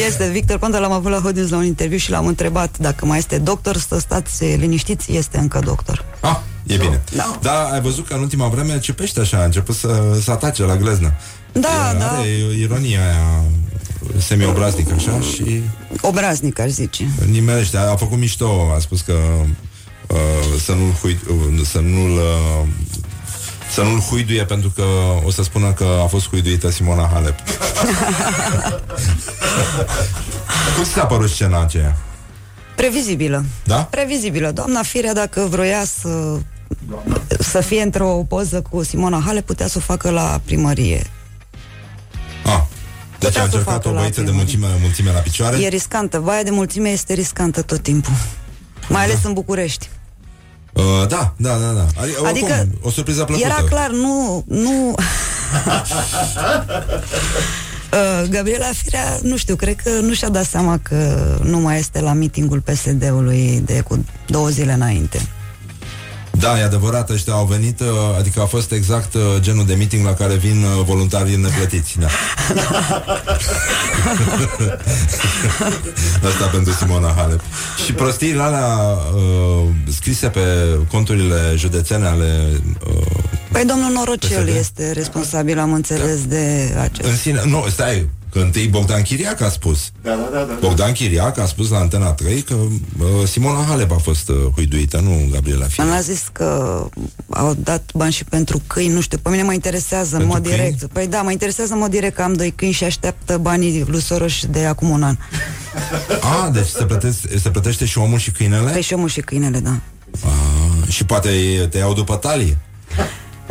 Speaker 10: Este, Victor Ponta l-am avut la Hot News la un interviu și l-am întrebat dacă mai este doctor, să stați liniștiți, este încă doctor.
Speaker 2: Ah, e bine. Da. da, ai văzut că în ultima vreme ciupește așa, a început să, să atace la gleznă.
Speaker 10: Da,
Speaker 2: e,
Speaker 10: da.
Speaker 2: Are ironia aia semi-obraznică, așa, și
Speaker 10: Obraznic, aș zice.
Speaker 2: nimerește. A, a făcut mișto, a spus că uh, să nu-l hui, uh, să nu-l uh, să nu-l huiduie pentru că o să spună că a fost huiduită Simona Halep. [LAUGHS] Cum ți s-a părut scena aceea?
Speaker 10: Previzibilă.
Speaker 2: Da?
Speaker 10: Previzibilă. Doamna Firea, dacă vroia să să fie într-o poză cu Simona Hale, putea să o facă la primărie.
Speaker 2: Ah, deci
Speaker 10: Putea
Speaker 2: a
Speaker 10: să
Speaker 2: încercat
Speaker 10: facă
Speaker 2: o
Speaker 10: la
Speaker 2: băiță de
Speaker 10: primărie.
Speaker 2: mulțime, mulțime la picioare?
Speaker 10: E riscantă. Vaia de mulțime este riscantă tot timpul. Mai ales în București.
Speaker 2: Uh, da, da, da, da. Adică,
Speaker 10: Adică
Speaker 2: oricum, o surpriză plăcută.
Speaker 10: Era clar, nu... nu... [LAUGHS] Uh, Gabriela Firea, nu știu, cred că nu și-a dat seama că nu mai este la mitingul PSD-ului de cu două zile înainte.
Speaker 2: Da, e adevărat, ăștia au venit, uh, adică a fost exact uh, genul de meeting la care vin uh, voluntarii neplătiți. Da. [LAUGHS] Asta pentru Simona Halep. Și prostiile alea uh, scrise pe conturile județene ale uh,
Speaker 10: Păi domnul Norocel
Speaker 2: PSD?
Speaker 10: este responsabil, am înțeles, de acest...
Speaker 2: în sine, nu, stai, că întâi Bogdan Chiriac a spus.
Speaker 4: Da, da, da, da.
Speaker 2: Bogdan Chiriac a spus la Antena 3 că uh, Simona Halep a fost uh, huiduită, nu Gabriela Firea.
Speaker 10: Mi-a zis că au dat bani și pentru câini, nu știu, pe mine mă interesează în
Speaker 2: Pentru
Speaker 10: mod
Speaker 2: câini?
Speaker 10: direct. Păi da, mă interesează în mod direct că am doi câini și așteaptă banii lui Soros de acum un an.
Speaker 2: Ah, deci se plătește, se plătește și omul și câinele?
Speaker 10: Păi și omul și câinele, da.
Speaker 2: Ah, și poate te iau după talie.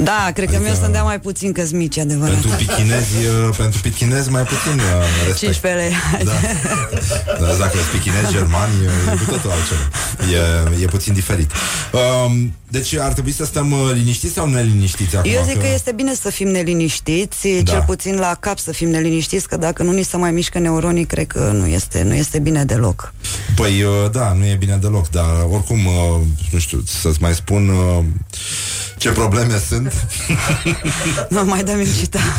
Speaker 10: Da, cred că
Speaker 2: Adică-
Speaker 10: mi-o să-mi dea mai puțin că mici, adevărat.
Speaker 2: Pentru pichinezi, uh, pentru pichinezi mai puțin uh, respect.
Speaker 10: 15 lei.
Speaker 2: Da. Dar dacă sunt pichinezi germani, e cu totul altceva. E, e puțin diferit. Um, deci ar trebui să stăm uh, liniștiți sau neliniștiți acum?
Speaker 10: Eu zic că este bine să fim neliniștiți,
Speaker 2: Da.
Speaker 10: cel puțin la cap să fim neliniștiți, că dacă nu ni se mai mișcă neuronii, cred că nu este, nu este bine deloc.
Speaker 2: Păi, uh, da, nu e bine deloc, dar oricum, uh, nu știu, să-ți mai spun uh, ce probleme sunt. [LAUGHS]
Speaker 10: Nu mai dăm incita. [LAUGHS]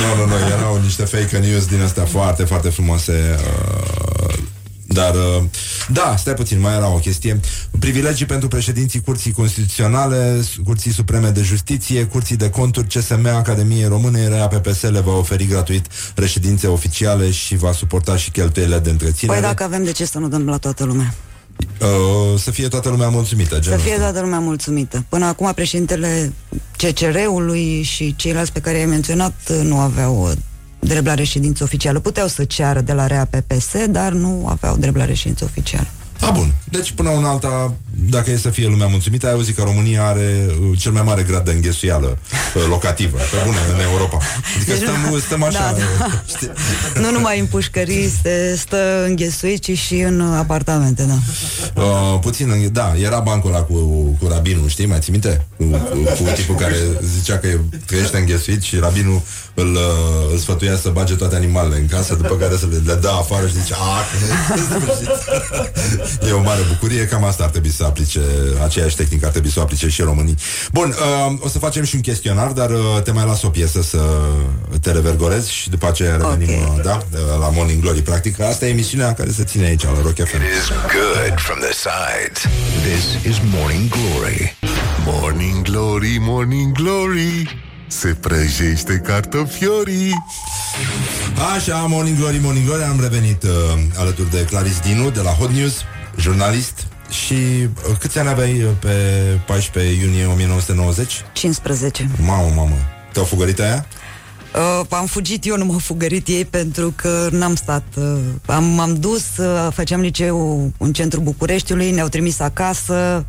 Speaker 2: Nu, nu, nu, erau niște fake news din astea foarte, foarte frumoase. Uh, dar, uh, da, stai puțin, mai era o chestie. Privilegii pentru președinții Curții Constituționale, Curții Supreme de Justiție, Curții de Conturi, CSM, Academiei Române, RAPPS le va oferi gratuit reședințe oficiale și va suporta și cheltuielile de întreținere.
Speaker 10: Păi dacă avem de ce să nu dăm la toată lumea.
Speaker 2: Uh, să fie toată lumea mulțumită.
Speaker 10: Să
Speaker 2: genul
Speaker 10: fie
Speaker 2: ăsta.
Speaker 10: toată lumea mulțumită. Până acum președintele CCR-ului și ceilalți pe care i-ai menționat uh, nu aveau uh, drept la reședință oficială. Puteau să ceară de la RAPPS, dar nu aveau drept la reședință oficială.
Speaker 2: A, bun. Deci, până una alta, dacă e să fie lumea mulțumită, ai auzit că România are uh, cel mai mare grad de înghesuială uh, locativă, pe bune, în Europa. Adică
Speaker 10: Deci
Speaker 2: stăm,
Speaker 10: nu-
Speaker 2: stăm așa,
Speaker 10: da, da.
Speaker 2: știi?
Speaker 10: Nu numai în pușcării se stă înghesuit, ci și în uh, apartamente, da.
Speaker 2: Uh, puțin, înghe- da, era bancul ăla cu, cu rabinul, știi, mai ții minte? Cu, cu, cu tipul care zicea că trăiește înghesuit și rabinul îl, uh, îl sfătuia să bage toate animalele în casă, după care să le, le dă afară și zice, a, că- [LAUGHS] în sfârșit." [LAUGHS] E o mare bucurie, cam asta ar trebui să aplice, aceeași tehnică ar trebui să o aplice și românii. Bun, uh, o să facem și un chestionar, dar uh, te mai las o piesă să te revergorezi și după aceea revenim,
Speaker 10: Ok.
Speaker 2: uh, da, uh, la Morning Glory, practic. Asta e emisiunea care se ține aici, la Rock FM.
Speaker 3: It is good from the sides. This is Morning Glory.
Speaker 1: Morning Glory, Morning Glory Se prăjește cartofiorii
Speaker 2: Așa, Morning Glory, Morning Glory, am revenit uh, alături de Claris Dinu de la Hot News, jurnalist, și uh, câți ani aveai uh, pe 14 iunie 1990?
Speaker 10: 15.
Speaker 2: Mamă, mamă. Te-au fugărit aia?
Speaker 10: Uh, am fugit eu, nu m-au fugărit ei pentru că n-am stat. Uh, am, m-am dus, uh, făceam liceu în centrul Bucureștiului, ne-au trimis acasă,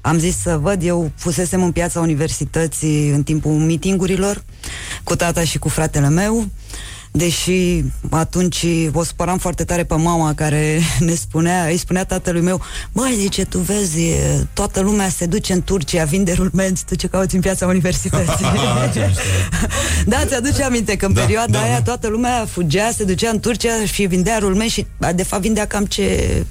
Speaker 10: am zis să văd, eu fusesem în piața universității în timpul mitingurilor cu tata și cu fratele meu deși atunci o spăram foarte tare pe mama care [LAUGHS] ne spunea, îi spunea tatălui meu, băi, zice, tu vezi, toată lumea se duce în Turcia, vinde rulmenți, tu ce cauți în piața universității. [LAUGHS] da, ți-aduce aminte că în da, perioada da, aia da. toată lumea fugea, se ducea în Turcia și vindea rulmenți și de fapt vindea cam ce,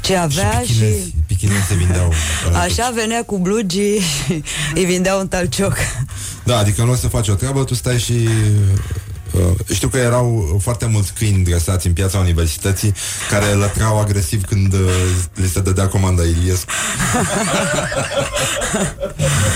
Speaker 10: ce avea
Speaker 2: și, și... Pichinezi se vindeau. [LAUGHS]
Speaker 10: Așa venea cu blugii și îi vindeau un talcioc.
Speaker 2: Da, adică nu o să faci o treabă, tu stai și Uh, știu că erau foarte mulți câini dresați în piața universității care lătrau agresiv când uh, le se dădea comanda Iliescu. [LAUGHS]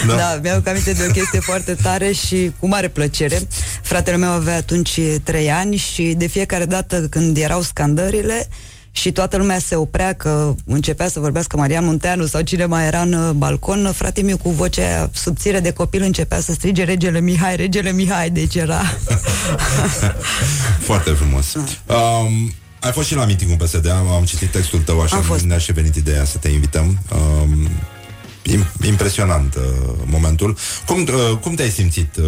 Speaker 10: da, da mi-au aminte de o chestie foarte tare și cu mare plăcere. Fratele meu avea atunci trei ani și de fiecare dată când erau scandările, și toată lumea se oprea că începea să vorbească Marian Munteanu sau cine mai era în uh, balcon, frate meu cu vocea subțire de copil începea să strige regele Mihai, regele Mihai, deci era... [LAUGHS]
Speaker 2: Foarte frumos. Da. Um, ai fost și la meeting PSD, am, am citit textul tău, așa ne-a și venit ideea să te invităm. Um, impresionant uh, momentul. Cum, uh, cum te-ai simțit? Uh,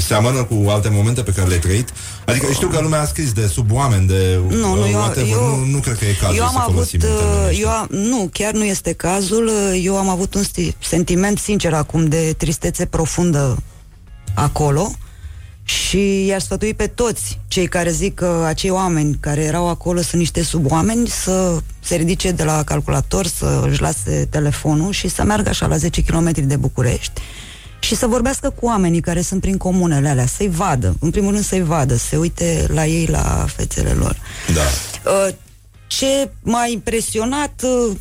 Speaker 2: seamănă cu alte momente pe care le-ai trăit? Adică știu că lumea a scris de sub oameni, de
Speaker 10: nu, nu,
Speaker 2: uh,
Speaker 10: eu, eu,
Speaker 2: nu, nu cred că e cazul
Speaker 10: eu am
Speaker 2: să
Speaker 10: avut,
Speaker 2: uh,
Speaker 10: eu am, Nu, chiar nu este cazul. Uh, eu am avut un sti- sentiment sincer acum de tristețe profundă acolo. Uh, și i-ar sfătui pe toți cei care zic că acei oameni care erau acolo sunt niște suboameni să se ridice de la calculator, să își lase telefonul și să meargă așa la 10 km de București și să vorbească cu oamenii care sunt prin comunele alea, să-i vadă, în primul rând să-i vadă, să se uite la ei, la fețele lor.
Speaker 2: Da.
Speaker 10: Uh, ce m-a impresionat uh,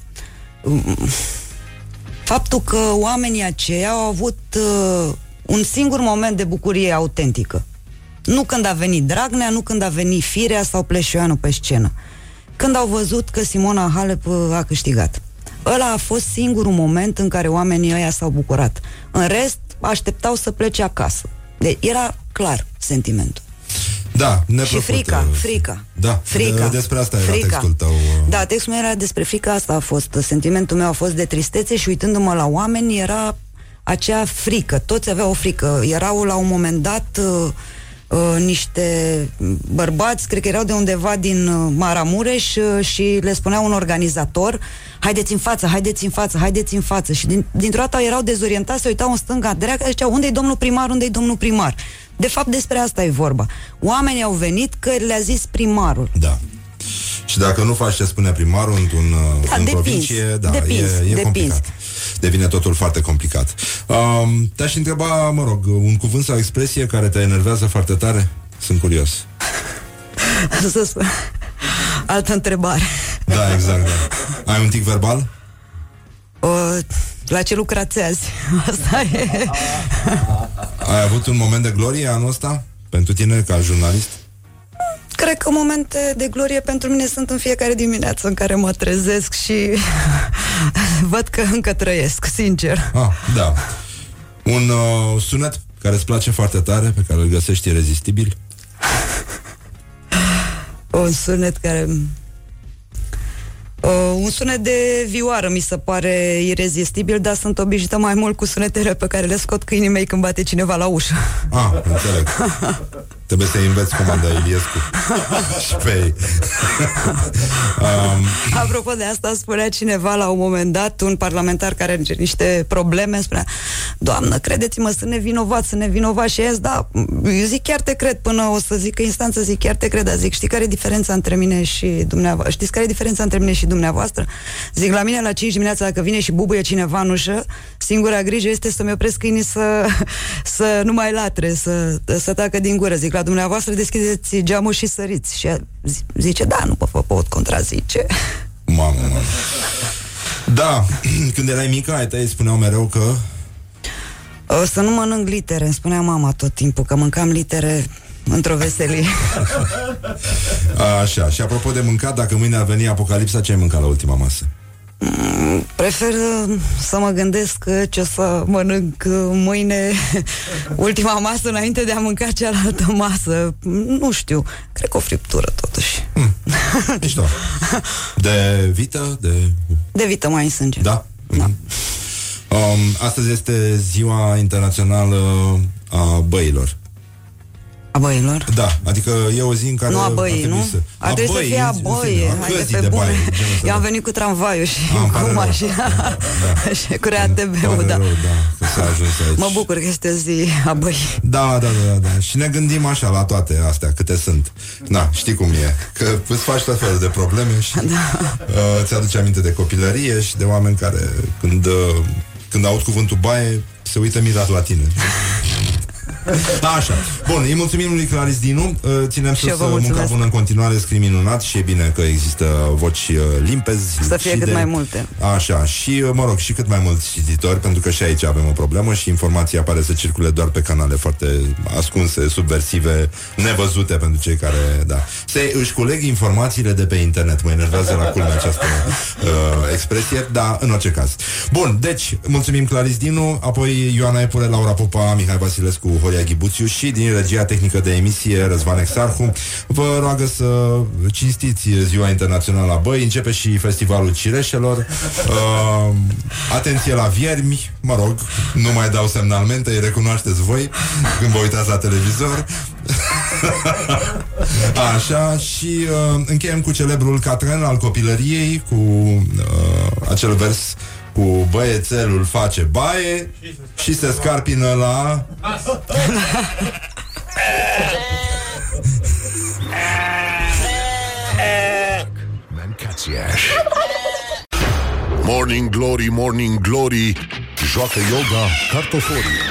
Speaker 10: faptul că oamenii aceia au avut uh, un singur moment de bucurie autentică. Nu când a venit Dragnea, nu când a venit Firea sau Pleșoianu pe scenă. Când au văzut că Simona Halep uh, a câștigat. Ăla a fost singurul moment în care oamenii ăia s-au bucurat. În rest, așteptau să plece acasă. De, era clar sentimentul.
Speaker 2: Da,
Speaker 10: ne Și frica, frica.
Speaker 2: Da, frica. De, despre asta frica. era textul tău. Uh.
Speaker 10: Da, textul meu era despre frica, asta a fost. Sentimentul meu a fost de tristețe și uitându-mă la oameni era acea frică. Toți aveau o frică. Erau la un moment dat uh, uh, niște bărbați, cred că erau de undeva din uh, Maramureș uh, și le spunea un organizator haideți în față, haideți în față, haideți în față. Și din, dintr-o dată erau dezorientați, se uitau în stânga, dreapta, ziceau, unde-i domnul primar, unde-i domnul primar? De fapt, despre asta e vorba. Oamenii au venit că le-a zis primarul.
Speaker 2: Da. Și dacă nu faci ce spune primarul într-un, da, în depins, provincie, da, depins, e, e depins. complicat devine totul foarte complicat. Um, te-aș întreba, mă rog, un cuvânt sau expresie care te enervează foarte tare? Sunt curios. [LAUGHS]
Speaker 10: Să spun. Altă întrebare.
Speaker 2: Da, exact, da. Ai un tic verbal?
Speaker 10: O, la ce lucrați azi? [LAUGHS] Asta e.
Speaker 2: Ai avut un moment de glorie anul ăsta? Pentru tine, ca jurnalist?
Speaker 10: Cred că momente de glorie pentru mine sunt în fiecare dimineață în care mă trezesc și [LAUGHS] văd că încă trăiesc, sincer.
Speaker 2: Ah, da. Un uh, sunet care îți place foarte tare, pe care îl găsești irezistibil? [LAUGHS]
Speaker 10: Un sunet care Uh, un sunet de vioară mi se pare irezistibil, dar sunt obișnuită mai mult cu sunetele pe care le scot câinii mei când bate cineva la ușă.
Speaker 2: Ah, înțeleg. [LAUGHS] Trebuie să înveți comanda Iliescu [LAUGHS] și pe ei.
Speaker 10: um... Apropo de asta, spunea cineva la un moment dat, un parlamentar care are niște probleme, spunea, Doamnă, credeți-mă, sunt nevinovat, sunt nevinovat și azi, da, eu zic chiar te cred, până o să zic că instanță zic chiar te cred, dar zic, știi care e diferența între mine și dumneavoastră? Știți care e diferența între mine și dumneavoastră? Zic, la mine la 5 dimineața, dacă vine și bubuie cineva în ușă, singura grijă este să-mi opresc câinii să, să nu mai latre, să, să tacă din gură. Zic, la dumneavoastră deschideți geamul și săriți. Și zice, da, nu vă pot contrazice.
Speaker 2: Mamă, mamă. Da, [CLEARS THROAT] când erai mică, ai tăi spuneau mereu că...
Speaker 10: O să nu mănânc litere, îmi spunea mama tot timpul, că mâncam litere într-o veselie. [LAUGHS]
Speaker 2: Așa, și apropo de mâncat, dacă mâine ar veni apocalipsa, ce ai mâncat la ultima masă?
Speaker 10: Mm, Prefer uh, să mă gândesc uh, ce o să mănânc uh, mâine [LAUGHS] ultima masă înainte de a mânca cealaltă [LAUGHS] masă. Nu știu, cred că o friptură totuși. [LAUGHS]
Speaker 2: Mișto. De vită? De...
Speaker 10: De vită mai în sânge.
Speaker 2: Da? Da. Um, astăzi este ziua internațională a băilor.
Speaker 10: A băilor?
Speaker 2: Da, adică e o zi în care
Speaker 10: Nu a
Speaker 2: ar
Speaker 10: băii,
Speaker 2: trebui
Speaker 10: nu?
Speaker 2: Să...
Speaker 10: Ar trebui să fie a
Speaker 2: în
Speaker 10: băie.
Speaker 2: fine, a
Speaker 10: Haide
Speaker 2: căzii
Speaker 10: pe
Speaker 2: de
Speaker 10: bune.
Speaker 2: baie, genul ăsta,
Speaker 10: Eu am
Speaker 2: da.
Speaker 10: venit cu tramvaiul și
Speaker 2: Ah, [LAUGHS] îmi pare
Speaker 10: cu
Speaker 2: rău.
Speaker 10: mașina și cu ATB-ul,
Speaker 2: Pare
Speaker 10: da.
Speaker 2: rău, da, că s-a ajuns [LAUGHS] aici.
Speaker 10: Mă bucur că este o zi a băii.
Speaker 2: Da, da, da, da, da. Și ne gândim așa la toate astea, câte sunt. Da, știi cum e. Că îți faci tot felul de probleme și [LAUGHS] da. uh, ți-aduce aminte de copilărie și de oameni care când, uh, când aud cuvântul baie se uită mirat la tine. [LAUGHS] Așa. Bun, îi mulțumim lui Claris Dinu. Uh, Ținem
Speaker 10: Și eu
Speaker 2: sus
Speaker 10: vă
Speaker 2: uh, munca
Speaker 10: mulțumesc.
Speaker 2: bună în continuare, scrii minunat și e bine că există voci uh, limpezi.
Speaker 10: Să fie cât
Speaker 2: lucide.
Speaker 10: mai multe.
Speaker 2: Așa, și, uh, mă rog, și cât mai mulți cititori, pentru că și aici avem o problemă și informația pare să circule doar pe canale foarte ascunse, subversive, nevăzute pentru cei care, da. Se își culeg informațiile de pe internet. Mă enervează la culme această uh, expresie, dar în orice caz. Bun, deci, mulțumim Claris Dinu, apoi Ioana Epure, Laura Popa, Mihai Vasilescu, Horia Ghibuțiu și din regia tehnică de emisie Răzvan Exarhu. Vă roagă să cinstiți Ziua Internațională a Băii, începe și Festivalul Cireșelor. Uh, atenție la viermi, mă rog, nu mai dau semnalmente, îi recunoașteți voi când vă uitați la televizor. [LAUGHS] Așa, și uh, încheiem cu celebrul Catren al copilăriei, cu uh, acel vers cu băiețelul face baie și se scarpină la...
Speaker 3: Mancațiaș.
Speaker 1: Morning Glory, Morning Glory Joacă yoga cartoforii